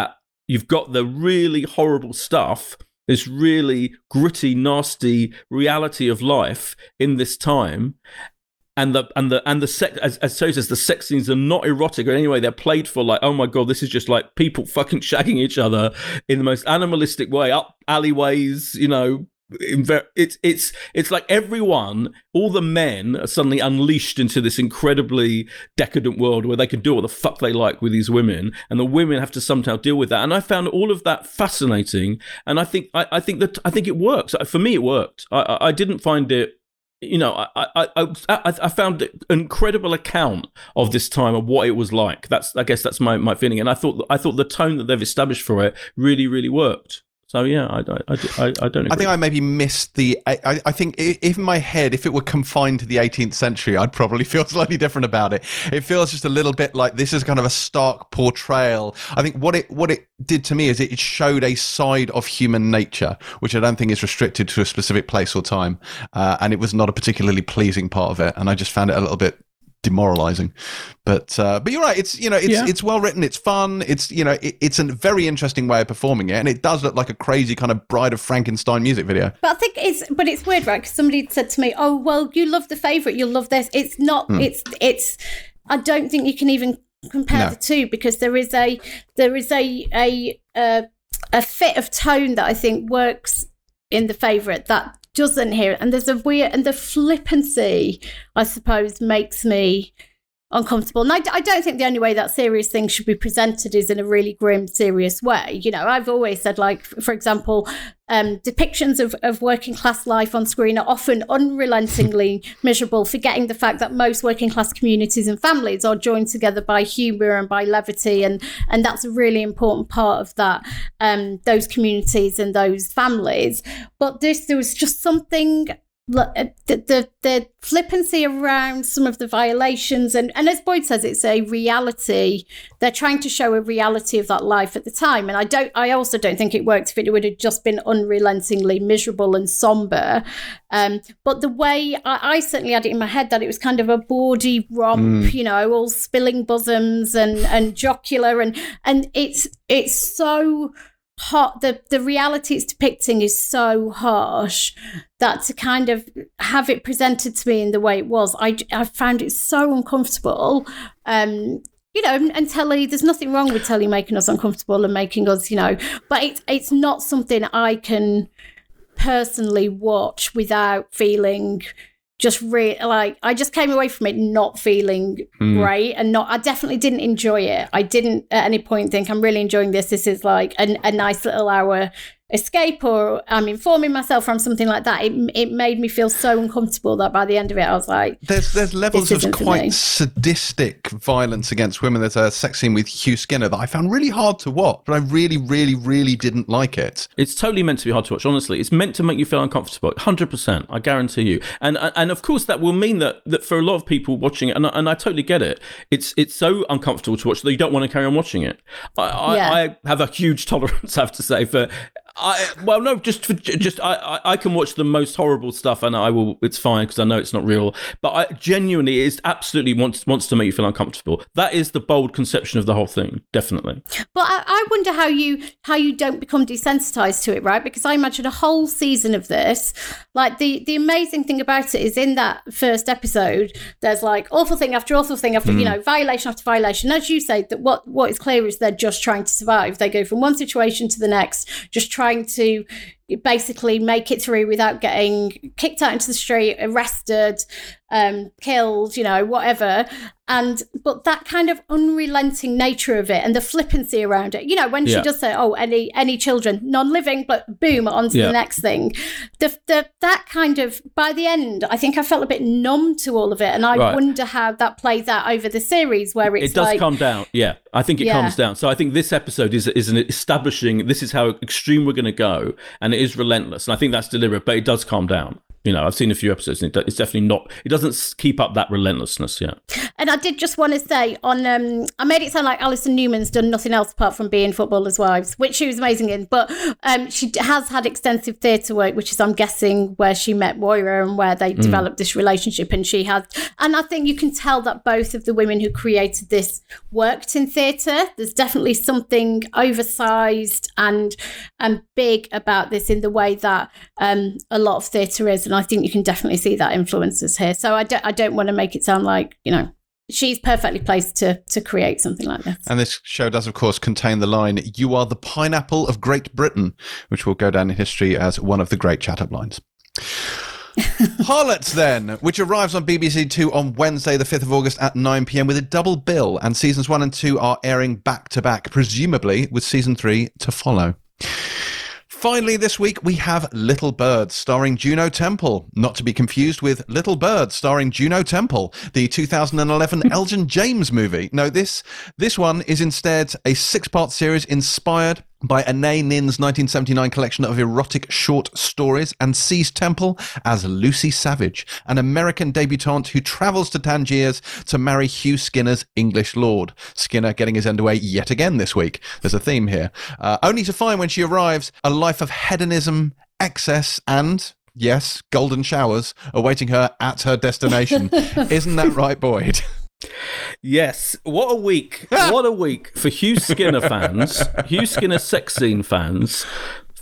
you've got the really horrible stuff this really gritty nasty reality of life in this time and the and the and the sex as, as so says the sex scenes are not erotic or anyway they're played for like oh my god this is just like people fucking shagging each other in the most animalistic way up alleyways you know it's it's it's like everyone, all the men are suddenly unleashed into this incredibly decadent world where they can do what the fuck they like with these women, and the women have to somehow deal with that. And I found all of that fascinating, and I think I, I think that I think it works. For me, it worked. I, I didn't find it you know, I, I, I, I found an incredible account of this time of what it was like. That's, I guess, that's my, my feeling, and I thought, I thought the tone that they've established for it really, really worked. So yeah, I, I, I, I don't. Agree. I think I maybe missed the. I, I think if in my head, if it were confined to the 18th century, I'd probably feel slightly different about it. It feels just a little bit like this is kind of a stark portrayal. I think what it what it did to me is it showed a side of human nature, which I don't think is restricted to a specific place or time, uh, and it was not a particularly pleasing part of it. And I just found it a little bit demoralizing. But uh, but you're right. It's you know it's yeah. it's well written. It's fun. It's you know it, it's a very interesting way of performing it, and it does look like a crazy kind of Bride of Frankenstein music video. But I think it's but it's weird, right? Because somebody said to me, "Oh well, you love the favorite. You'll love this." It's not. Hmm. It's it's. I don't think you can even compare no. the two because there is a there is a a a, a fit of tone that I think works in the favorite that doesn't hear it. And there's a weird, and the flippancy, I suppose, makes me uncomfortable. And I, I, don't think the only way that serious thing should be presented is in a really grim, serious way. You know, I've always said, like, for example, um, depictions of, of working class life on screen are often unrelentingly miserable, forgetting the fact that most working class communities and families are joined together by humour and by levity, and and that's a really important part of that um, those communities and those families. But this there was just something the, the, the flippancy around some of the violations and and as Boyd says it's a reality they're trying to show a reality of that life at the time and I don't I also don't think it worked if it would have just been unrelentingly miserable and somber um, but the way I, I, certainly had it in my head that it was kind of a bawdy romp mm. you know all spilling bosoms and and jocular and and it's it's so hot the the reality it's depicting is so harsh that to kind of have it presented to me in the way it was i i found it so uncomfortable um you know and telly there's nothing wrong with telly making us uncomfortable and making us you know but it's it's not something i can personally watch without feeling just really like I just came away from it not feeling mm. great and not I definitely didn't enjoy it. I didn't at any point think I'm really enjoying this. This is like a, a nice little hour escape or I'm informing myself from something like that, it, it made me feel so uncomfortable that by the end of it, I was like, "There's there's levels of quite sadistic violence against women." There's a sex scene with Hugh Skinner that I found really hard to watch, but I really, really, really didn't like it. It's totally meant to be hard to watch. Honestly, it's meant to make you feel uncomfortable. Hundred percent, I guarantee you. And and of course, that will mean that that for a lot of people watching it, and and I totally get it. It's it's so uncomfortable to watch that you don't want to carry on watching it. I, yeah. I, I have a huge tolerance, I have to say, for I well no just for just I, I, I can watch the most horrible stuff and I will it's fine because I know it's not real but I genuinely it absolutely wants wants to make you feel uncomfortable. That is the bold conception of the whole thing definitely. But I, I wonder how you how you don't become desensitized to it right? Because I imagine a whole season of this like the the amazing thing about it is in that first episode there's like awful thing after awful thing after mm. you know violation after violation. As you say that what what is clear is they're just trying to survive. They go from one situation to the next just trying trying to basically make it through without getting kicked out into the street, arrested, um, killed, you know, whatever. And but that kind of unrelenting nature of it and the flippancy around it, you know, when yeah. she does say, "Oh, any any children, non-living," but boom, on to yeah. the next thing. The, the that kind of by the end, I think I felt a bit numb to all of it, and I right. wonder how that plays out over the series, where it's it does like, calm down. Yeah, I think it yeah. calms down. So I think this episode is is an establishing this is how extreme we're going to go, and it is relentless, and I think that's deliberate, but it does calm down you know, I've seen a few episodes and it's definitely not, it doesn't keep up that relentlessness yeah And I did just want to say on, um, I made it sound like Alison Newman's done nothing else apart from being Footballers' Wives, which she was amazing in, but um, she has had extensive theatre work, which is, I'm guessing, where she met Moira and where they mm. developed this relationship. And she has, and I think you can tell that both of the women who created this worked in theatre. There's definitely something oversized and, and big about this in the way that um, a lot of theatre is. And I think you can definitely see that influences here. So I don't, I don't want to make it sound like, you know, she's perfectly placed to to create something like this. And this show does, of course, contain the line, You are the pineapple of Great Britain, which will go down in history as one of the great chat up lines. Harlots, then, which arrives on BBC Two on Wednesday, the 5th of August at 9 pm with a double bill, and seasons one and two are airing back to back, presumably with season three to follow. Finally, this week we have Little Birds starring Juno Temple, not to be confused with Little Birds starring Juno Temple, the 2011 Elgin James movie. No, this this one is instead a six-part series inspired by Anaïs Nin's 1979 collection of erotic short stories and sees Temple as Lucy Savage, an American debutante who travels to Tangiers to marry Hugh Skinner's English lord. Skinner getting his end away yet again this week. There's a theme here. Uh, only to find when she arrives a life of hedonism, excess, and yes, golden showers awaiting her at her destination. Isn't that right, Boyd? Yes, what a week! what a week for Hugh Skinner fans, Hugh Skinner sex scene fans,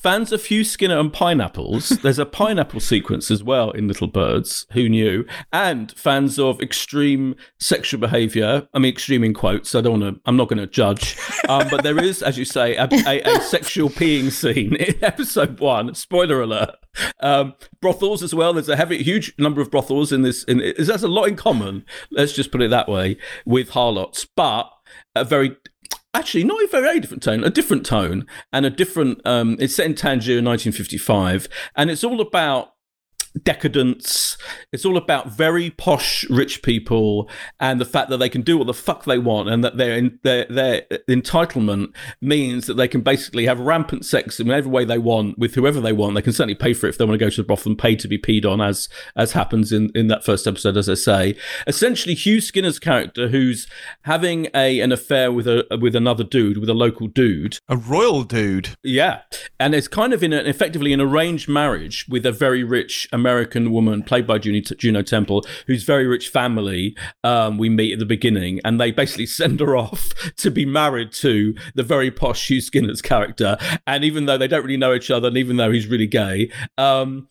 fans of Hugh Skinner and pineapples. There's a pineapple sequence as well in Little Birds. Who knew? And fans of extreme sexual behaviour. I mean, extreme in quotes. I don't want to. I'm not going to judge. Um, but there is, as you say, a, a, a sexual peeing scene in episode one. Spoiler alert. Um, brothels as well. There's a heavy, huge number of brothels in this. In that's a lot in common. Let's just put it that way with harlots, but a very actually not a very different tone, a different tone and a different. Um, it's set in Tangier in 1955, and it's all about decadence. It's all about very posh rich people and the fact that they can do what the fuck they want and that their their their entitlement means that they can basically have rampant sex in whatever way they want with whoever they want. They can certainly pay for it if they want to go to the brothel and pay to be peed on, as as happens in in that first episode, as I say. Essentially, Hugh Skinner's character, who's having a an affair with a with another dude, with a local dude, a royal dude, yeah, and it's kind of in an effectively an arranged marriage with a very rich. American woman played by Juno, Juno Temple, whose very rich family um, we meet at the beginning, and they basically send her off to be married to the very posh Hugh Skinner's character. And even though they don't really know each other, and even though he's really gay, um,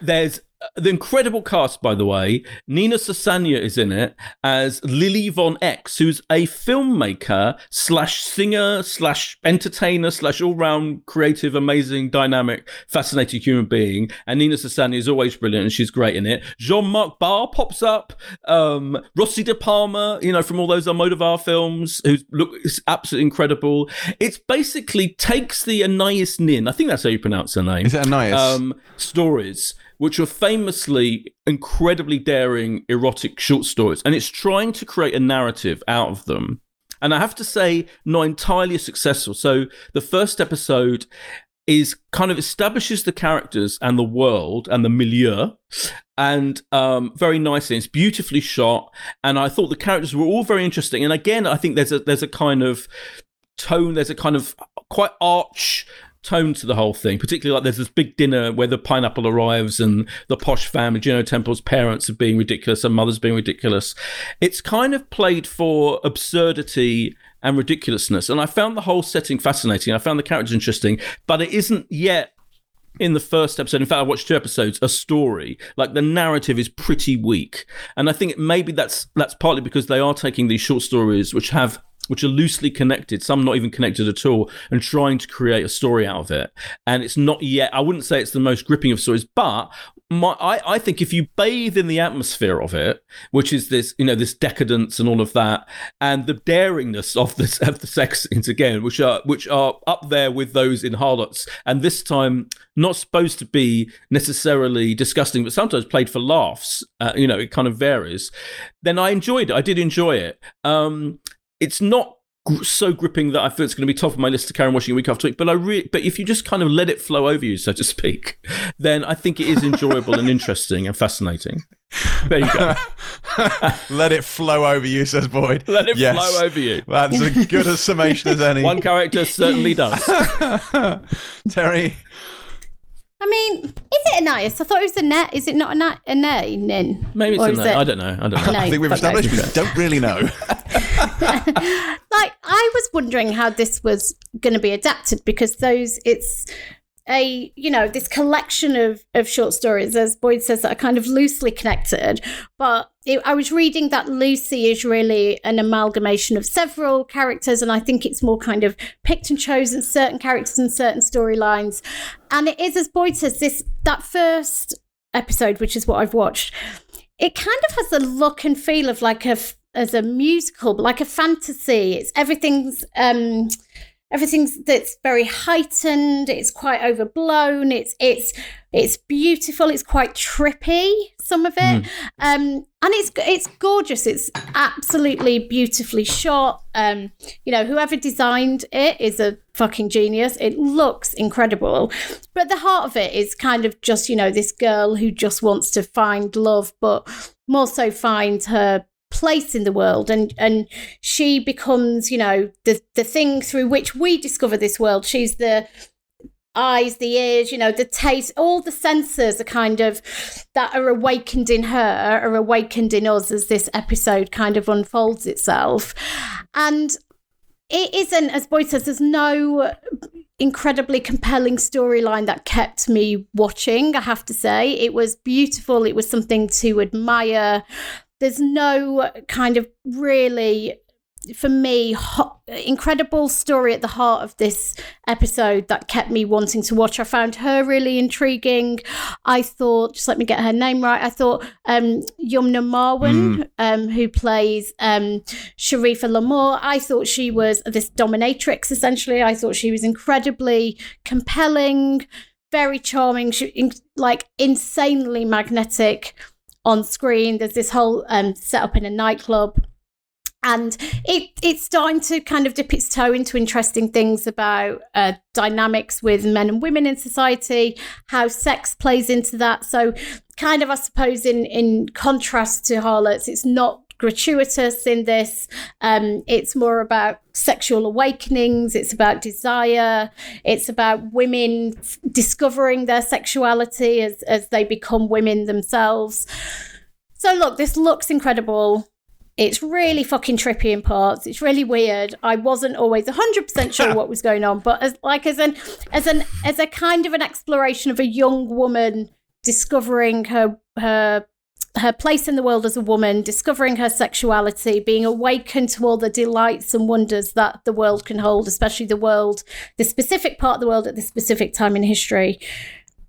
there's the incredible cast, by the way. Nina Sosanya is in it as Lily Von X, who's a filmmaker slash singer slash entertainer slash all round creative, amazing, dynamic, fascinating human being. And Nina Sosanya is always brilliant and she's great in it. Jean Marc Barr pops up. Um, Rossy de Palma, you know, from all those Almodovar films, who look is absolutely incredible. It's basically takes the Anais Nin, I think that's how you pronounce her name. Is it Anais? Um, stories which were famously incredibly daring erotic short stories, and it's trying to create a narrative out of them. And I have to say, not entirely successful. So the first episode is kind of establishes the characters and the world and the milieu and um, very nicely. It's beautifully shot, and I thought the characters were all very interesting. And again, I think there's a there's a kind of tone, there's a kind of quite arch tone to the whole thing. Particularly like there's this big dinner where the pineapple arrives and the posh family, Juno Temple's parents are being ridiculous and mother's being ridiculous. It's kind of played for absurdity and ridiculousness. And I found the whole setting fascinating. I found the characters interesting, but it isn't yet in the first episode, in fact, I watched two episodes, a story. Like the narrative is pretty weak. And I think maybe that's that's partly because they are taking these short stories which have which are loosely connected, some not even connected at all, and trying to create a story out of it. And it's not yet, I wouldn't say it's the most gripping of stories, but my, I, I think if you bathe in the atmosphere of it, which is this, you know, this decadence and all of that, and the daringness of the of the sex scenes again, which are which are up there with those in harlots, and this time not supposed to be necessarily disgusting, but sometimes played for laughs. Uh, you know, it kind of varies. Then I enjoyed it. I did enjoy it. Um, it's not gr- so gripping that I feel it's going to be top of my list to carry on watching week after week. But I re- but if you just kind of let it flow over you, so to speak, then I think it is enjoyable and interesting and fascinating. There you go. Let it flow over you, says Boyd. Let it Yes. flow over you. That's as good a summation as any. One character certainly does. Terri, I mean, is it a nice? I thought it was a net. Is it not a net? A nay, nin. Maybe it's Or a is no. it- I don't know. I don't know. No, I think we've fuck knows. established we don't really know. like I was wondering how this was going to be adapted because those it's a you know this collection of of short stories as boyd says that are kind of loosely connected. But it, i was reading that lucy is really an amalgamation of several characters and i think it's more kind of picked and chosen certain characters and certain storylines. And it is as boyd says this that first episode which is what i've watched it kind of has the look and feel of like a as a musical but like a fantasy. It's everything's um everything's that's very heightened it's quite overblown it's it's it's beautiful it's quite trippy some of it. Mm. um and it's it's gorgeous it's absolutely beautifully shot. Um you know whoever designed it is a fucking genius it looks incredible. But the heart of it is kind of just you know this girl who just wants to find love but more so find her place in the world and and she becomes you know the the thing through which we discover this world. She's the eyes the ears you know the taste all the senses are kind of that are awakened in her are awakened in us as this episode kind of unfolds itself. And it isn't as boyd says there's no incredibly compelling storyline that kept me watching i have to say. It was beautiful. It was something to admire there's no kind of really for me ho- incredible story at the heart of this episode that kept me wanting to watch. I found her really intriguing. I thought just let me get her name right i thought um yumna marwan mm. um who plays um cherifa lamour. I thought she was this dominatrix essentially. I thought she was incredibly compelling very charming she, in, like insanely magnetic on screen. There's this whole um, setup in a nightclub. And it it's starting to kind of dip its toe into interesting things about uh, dynamics with men and women in society, how sex plays into that. So, kind of, I suppose, in in contrast to harlots, it's not gratuitous in this. Um, it's more about sexual awakenings, it's about desire, it's about women f- discovering their sexuality as, as they become women themselves. So, look, this looks incredible. It's really fucking trippy in parts. It's really weird. I wasn't always 100% sure what was going on, but as like as an as an as a kind of an exploration of a young woman discovering her her her place in the world as a woman, discovering her sexuality, being awakened to all the delights and wonders that the world can hold, especially the world, the specific part of the world at this specific time in history,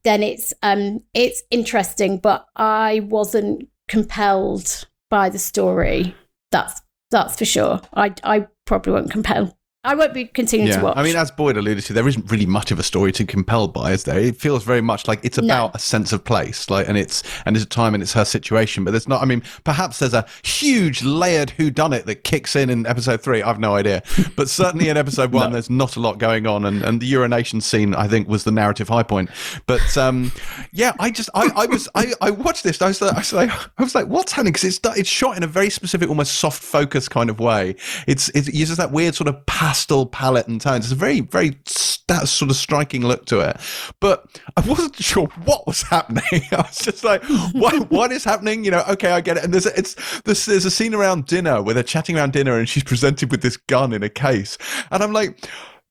then it's um it's interesting. But I wasn't compelled by the story. That's that's for sure. I I probably won't compel I won't be continuing yeah. to watch. I mean, as Boyd alluded to, there isn't really much of a story to compel by, is there? It feels very much like it's about no. a sense of place, like, and it's and it's a time and it's her situation. But there's not. I mean, perhaps there's a huge layered who done it that kicks in in episode three. I've no idea, but certainly in episode one, no. there's not a lot going on, and and the urination scene, I think, was the narrative high point. But um, yeah, I just I, I was I, I watched this. I was like I was like I was like, what's happening? Because it's it's shot in a very specific, almost soft focus kind of way. It's it uses that weird sort of pastel palette and tones. It's a very, very that sort of striking look to it. But I wasn't sure what was happening. I was just like, what, what is happening? You know, okay, I get it. And there's a, it's there's, there's a scene around dinner where they're chatting around dinner and she's presented with this gun in a case, and I'm like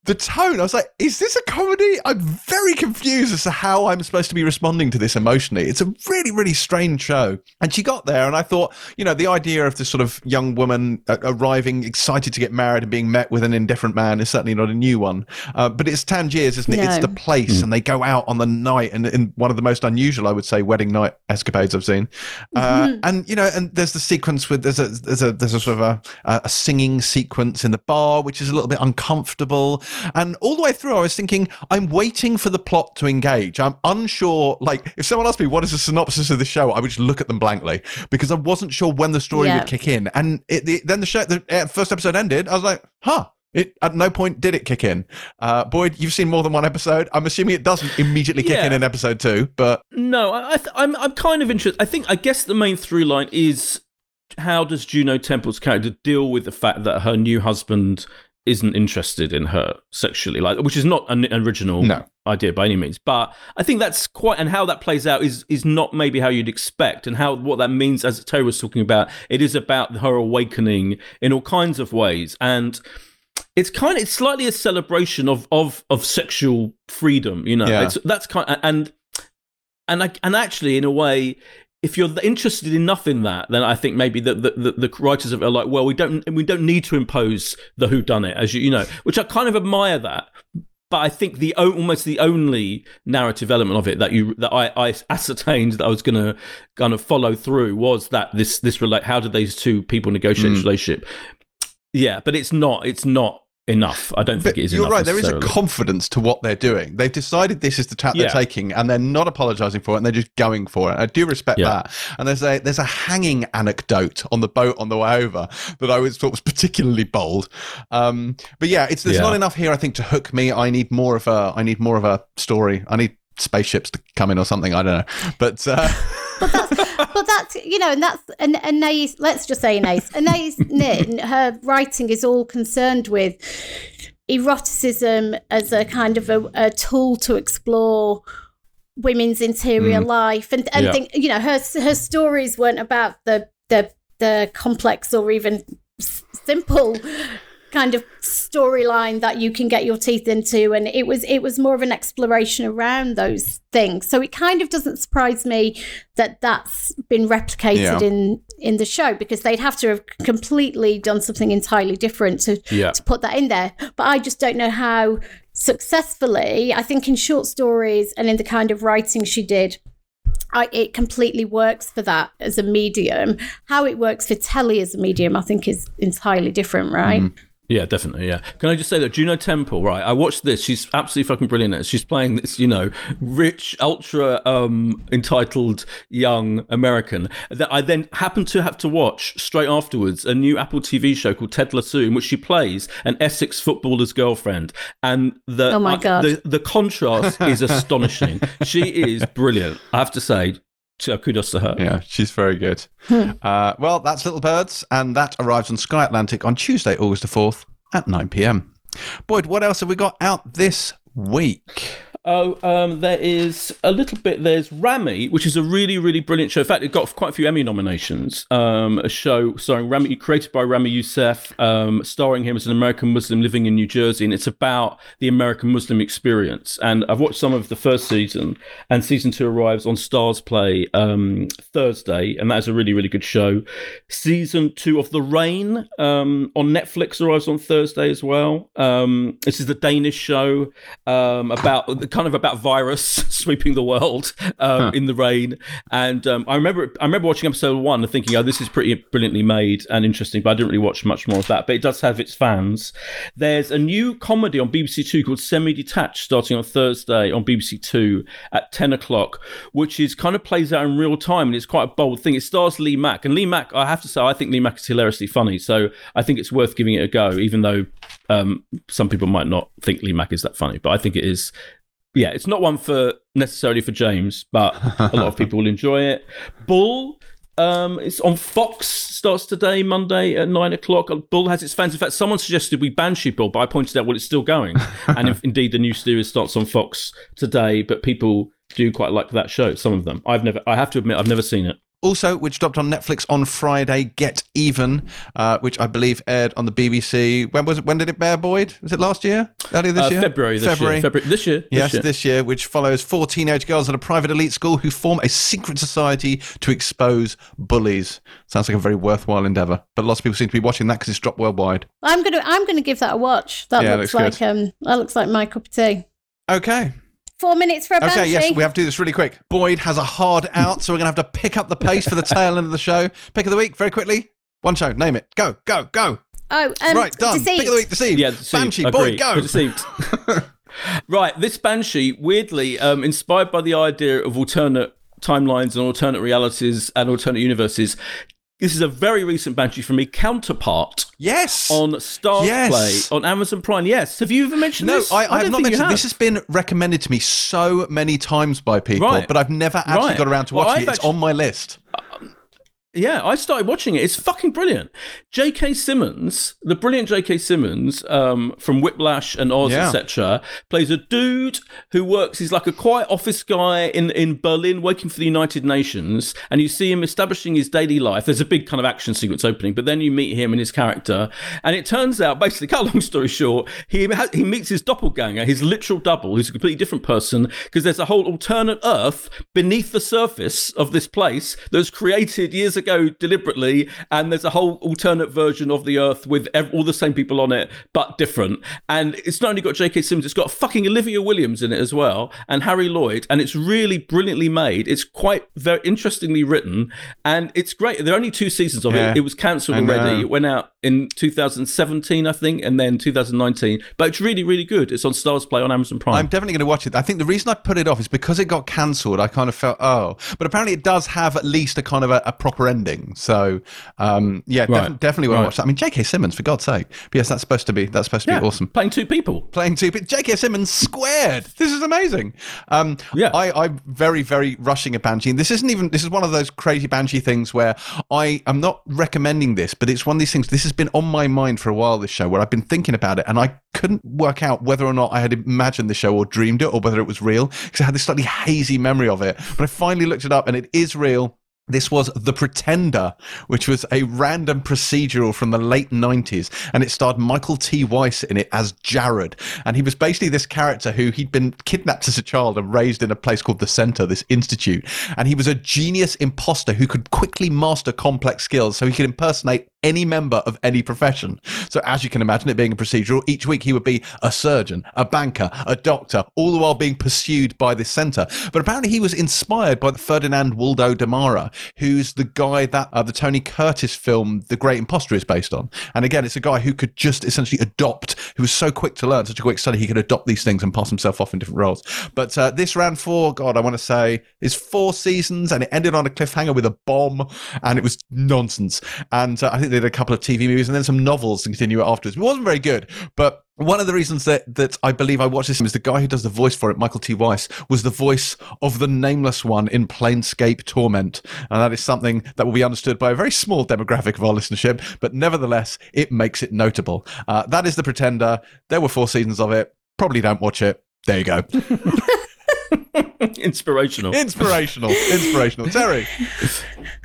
the tone, I was like, is this a comedy? I'm very confused as to how I'm supposed to be responding to this emotionally. It's a really, really strange show. And she got there, and I thought, you know, the idea of this sort of young woman uh, arriving, excited to get married and being met with an indifferent man is certainly not a new one. Uh, but it's Tangiers, isn't it? No. It's the place, mm. and they go out on the night, and in one of the most unusual, I would say, wedding night escapades I've seen. Uh, mm-hmm. And you know, and there's the sequence with there's a there's a there's a sort of a, a singing sequence in the bar, which is a little bit uncomfortable. And all the way through, I was thinking, I'm waiting for the plot to engage. I'm unsure. Like, if someone asked me what is the synopsis of the show, I would just look at them blankly because I wasn't sure when the story yeah. would kick in. And it, the, then the show, the uh, first episode ended. I was like, huh. It, at no point did it kick in. Uh, Boyd, you've seen more than one episode. I'm assuming it doesn't immediately kick yeah. in in episode two, but no, I, I'm I'm kind of interested. I think I guess the main through line is how does Juno Temple's character deal with the fact that her new husband isn't interested in her sexually, like which is not an original no. idea by any means. But I think that's quite and how that plays out is is not maybe how you'd expect, and how what that means, as Terri was talking about, it is about her awakening in all kinds of ways, and it's kind of it's slightly a celebration of of of sexual freedom. You know, Yeah. it's, that's kind of, and and I, and actually, in a way. If you're interested enough in that, then I think maybe the, the, the, the writers of it are like, well, we don't we don't need to impose the who done it, as you you know, which I kind of admire that but I think the almost the only narrative element of it that you that I, I ascertained that I was going to kind of follow through was that this this relate how did these two people negotiate this mm. relationship? Yeah, but it's not it's not enough. I don't think But it is. you're enough right. There is a confidence to what they're doing. They've decided this is the track Yeah. they're taking, and they're not apologising for it, and they're just going for it. I do respect Yeah. that. And there's a there's a hanging anecdote on the boat on the way over that I was thought was particularly bold. Um, but yeah, it's there's Yeah. not enough here. I think to hook me. I need more of a I need more of a story. I need spaceships to come in or something. I don't know, but. Uh, but that's you know, and that's and Anais. Let's just say Anais. Anais Nin, her writing is all concerned with eroticism as a kind of a, a tool to explore women's interior mm. life, and and Yeah. think, you know, her her stories weren't about the the the complex or even s- simple kind of storyline that you can get your teeth into and it was it was more of an exploration around those things so it kind of doesn't surprise me that that's been replicated Yeah. in in the show because they'd have to have completely done something entirely different to Yeah. to put that in there but i just don't know how successfully i think in short stories and in the kind of writing she did I, it completely works for that as a medium. How it works for telly as a medium, I think, is entirely different, right? Mm-hmm. Yeah, definitely. Yeah. Can I just say that Juno Temple, right? I watched this. She's absolutely fucking brilliant. She's playing this, you know, rich, ultra um, entitled young American. That I then happened to have to watch straight afterwards a new Apple TV show called Ted Lasso, in which she plays an Essex footballer's girlfriend, and the Oh my uh, God. the the contrast is astonishing. she is brilliant. I have to say. So kudos to her. Yeah, she's very good. uh, well, that's Little Birds, and that arrives on Sky Atlantic on Tuesday, August the 4th at 9 pm. Boyd, what else have we got out this week? Oh, um, there is a little bit. There's Ramy, which is a really, really brilliant show. In fact, it got quite a few Emmy nominations. Um, a show starring Ramy, created by Ramy Youssef, um, starring him as an American Muslim living in New Jersey, and it's about the American Muslim experience. And I've watched some of the first season, and season two arrives on StarzPlay um, Thursday, and that is a really, really good show. Season two of The Rain um, on Netflix arrives on Thursday as well. Um, this is the Danish show about kind of about virus sweeping the world um, in the rain. And um, I remember I remember watching episode one and thinking, oh, this is pretty brilliantly made and interesting. But I didn't really watch much more of that. But it does have its fans. There's a new comedy on BBC Two called Semi Detached, starting on Thursday on BBC Two at ten o'clock, which is kind of plays out in real time and it's quite a bold thing. It stars Lee Mack, and Lee Mack, I have to say, I think Lee Mack is hilariously funny. So I think it's worth giving it a go, even though um, some people might not think Lee Mack is that funny, but I think it is. Yeah, it's not one for necessarily for James, but a lot of people will enjoy it. Bull, um, it's on Fox. Starts today, Monday at nine o'clock. Bull has its fans. In fact, someone suggested we Banshee Bull, but I pointed out well, it's still going. and if indeed the new series starts on Fox today, but people do quite like that show. Some of them, I've never. I have to admit, I've never seen it. Also, which dropped on Netflix on Friday, Get Even, uh, which I believe aired on the BBC. When was it? When did it air, Boyd? Was it last year? Earlier this Uh, year? February this February. year. February this year. This Yes, year. this year, which follows four teenage girls at a private elite school who form a secret society to expose bullies. Sounds like a very worthwhile endeavour, but lots of people seem to be watching that because it's dropped worldwide. I'm gonna I'm gonna give that a watch. That Yeah, looks, looks like um that looks like my cup of tea. Okay. Four minutes for a Okay, banshee. yes, we have to do this really quick. Boyd has a hard out, so we're going to have to pick up the pace for the tail end of the show. Pick of the week, very quickly. One show, name it. Go, go, go. oh, um, right, done. Deceived. Pick of the week, deceived. Yeah, deceived. Banshee, Agree. Boyd, go. Deceived. right, this banshee, weirdly um, inspired by the idea of alternate timelines and alternate realities and alternate universes. This is a very recent banshee for me. Counterpart Yes. on Stars Yes. Play on Amazon Prime. Yes, have you ever mentioned no, this? I, I, don't have not mentioned have. this. has been recommended to me so many times by people, Right. but I've never actually Right. got around to watching I've it. It's on my list. Yeah, I started watching it. It's fucking brilliant. J.K. Simmons, the brilliant J.K. Simmons um, from Whiplash and Oz, Yeah. etc., plays a dude who works. He's like a quiet office guy in in Berlin, working for the United Nations, and you see him establishing his daily life. There's a big kind of action sequence opening, but then you meet him and his character, and it turns out, basically, cut a long story short, he ha- he meets his doppelganger, his literal double, who's a completely different person, because there's a whole alternate Earth beneath the surface of this place that was created years ago deliberately, and there's a whole alternate version of the Earth with ev- all the same people on it, but different. And it's not only got J.K. Simmons, it's got fucking Olivia Williams in it as well, and Harry Lloyd, and it's really brilliantly made. It's quite very interestingly written, and it's great. There are only two seasons of Yeah, it. It was cancelled already. It went out in 2017, I think, and then 2019. But it's really, really good. It's on StarzPlay on Amazon Prime. I'm definitely going to watch it. I think the reason I put it off is because it got cancelled. I kind of felt oh, but apparently it does have at least a kind of a, a proper ending. So um, yeah, Right. def- definitely want to watch that. I mean, J.K. Simmons, for God's sake. But yes, that's supposed to be that's supposed to yeah, be awesome. Playing two people. Playing two, but J.K. Simmons squared. This is amazing. Um, Yeah. I, I'm very, very rushing a Banshee. And this isn't even. This is one of those crazy Banshee things where I am not recommending this, but it's one of these things. This has been on my mind for a while. This show, where I've been thinking about it, and I couldn't work out whether or not I had imagined the show or dreamed it, or whether it was real because I had this slightly hazy memory of it. But I finally looked it up, and it is real. This was The Pretender, which was a random procedural from the late 90s, and it starred Michael T. Weiss in it as Jared. And he was basically this character who he'd been kidnapped as a child and raised in a place called the Center, this institute. And he was a genius imposter who could quickly master complex skills so he could impersonate any member of any profession. So, as you can imagine, it being a procedural, each week he would be a surgeon, a banker, a doctor, all the while being pursued by this centre. But apparently, he was inspired by Ferdinand Waldo Demara, who's the guy that uh, the Tony Curtis film The Great Imposter is based on. And again, it's a guy who could just essentially adopt, who was so quick to learn, such a quick study, he could adopt these things and pass himself off in different roles. But uh, this ran for, God, I want to say, is four seasons, and it ended on a cliffhanger with a bomb, and it was nonsense. And uh, I think did a couple of TV movies and then some novels to continue it afterwards. It wasn't very good, but one of the reasons that, that I believe I watched this is the guy who does the voice for it, Michael T. Weiss, was the voice of the nameless one in Planescape Torment. And that is something that will be understood by a very small demographic of our listenership, but nevertheless, it makes it notable. Uh, that is The Pretender. There were four seasons of it. Probably don't watch it. There you go. Inspirational. Inspirational. Inspirational. Terri.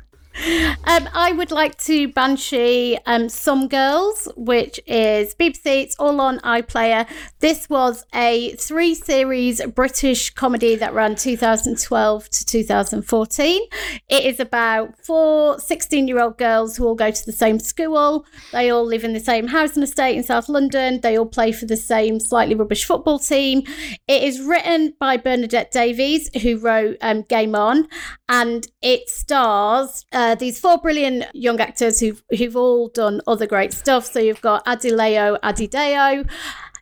Um, I would like to Banshee um, Some Girls, which is BBC. It's all on iPlayer. This was a three series British comedy that ran 2012 to 2014. It is about four 16 year old girls who all go to the same school. They all live in the same housing estate in South London. They all play for the same slightly rubbish football team. It is written by Bernadette Davis, who wrote um, Game On, and it stars uh, Uh, these four brilliant young actors who've, who've all done other great stuff. So you've got Adelayo Adedayo,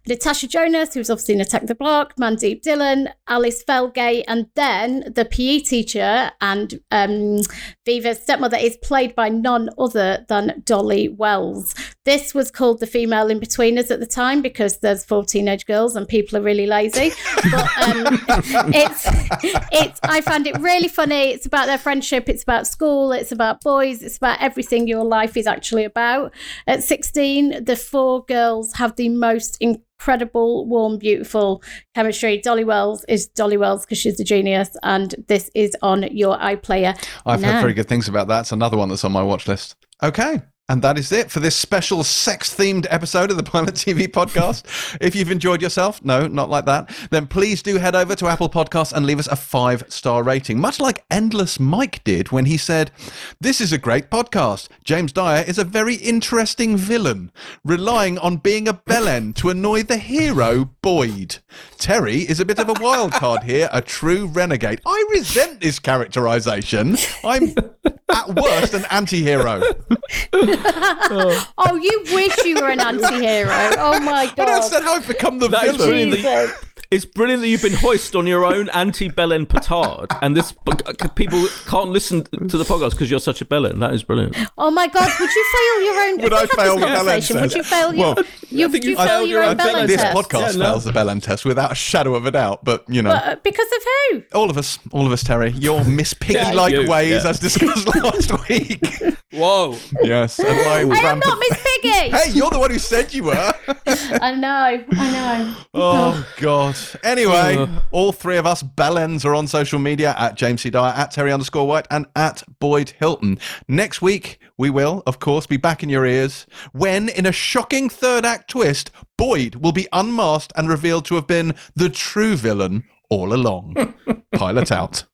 Natasha Jonas, who's obviously in Attack the Block, Mandeep Dhillon, Alice Felgate, and then the PE teacher and um, Viva's stepmother is played by none other than Dolly Wells. This was called The Female Inbetweeners at the time because there's four teenage girls and people are really lazy. But um, it's, it's, I found it really funny. It's about their friendship, it's about school, it's about boys, it's about everything your life is actually about. At 16, the four girls have the most incredible, warm, beautiful chemistry. Dolly Wells is Dolly Wells because she's a genius, and this is on your iPlayer. I've now. heard very good things about that. It's another one that's on my watch list. Okay. And that is it for this special sex themed episode of the Pilot TV podcast. if you've enjoyed yourself, no, not like that, then please do head over to Apple Podcasts and leave us a five star rating, much like Endless Mike did when he said, This is a great podcast. James Dyer is a very interesting villain, relying on being a bellend to annoy the hero, Boyd. Terri is a bit of a wild card here, a true renegade. I resent this characterization. I'm at worst an anti hero. Oh, you wish you were an anti hero. Oh my But that's God. not how I've become the That is villain. really the, Jesus. It's brilliant that you've been hoist on your own anti Belen petard, and this people can't listen to the podcast because you're such a Belen. That is brilliant. Oh my God! Would you fail your own? Would Have I fail this the Belen conversation? Would you fail your? Well, you, think you you fail your your own own Belen This test. podcast Yeah, no. fails the Belen test without a shadow of a doubt, but you know. Uh, because of who? all of us, all of us, Terri. Your Miss Piggy-like you, ways, yeah. as discussed last week. Whoa! yes, and my I am not Miss Piggy. Hey, you're the one who said you were. I know. I know. Oh God. Anyway, uh. all three of us Bellens are on social media at James C. Dyer, at Terri underscore White, and at Boyd Hilton. Next week we will, of course, be back in your ears when, in a shocking third act twist, Boyd will be unmasked and revealed to have been the true villain all along. Pilot out.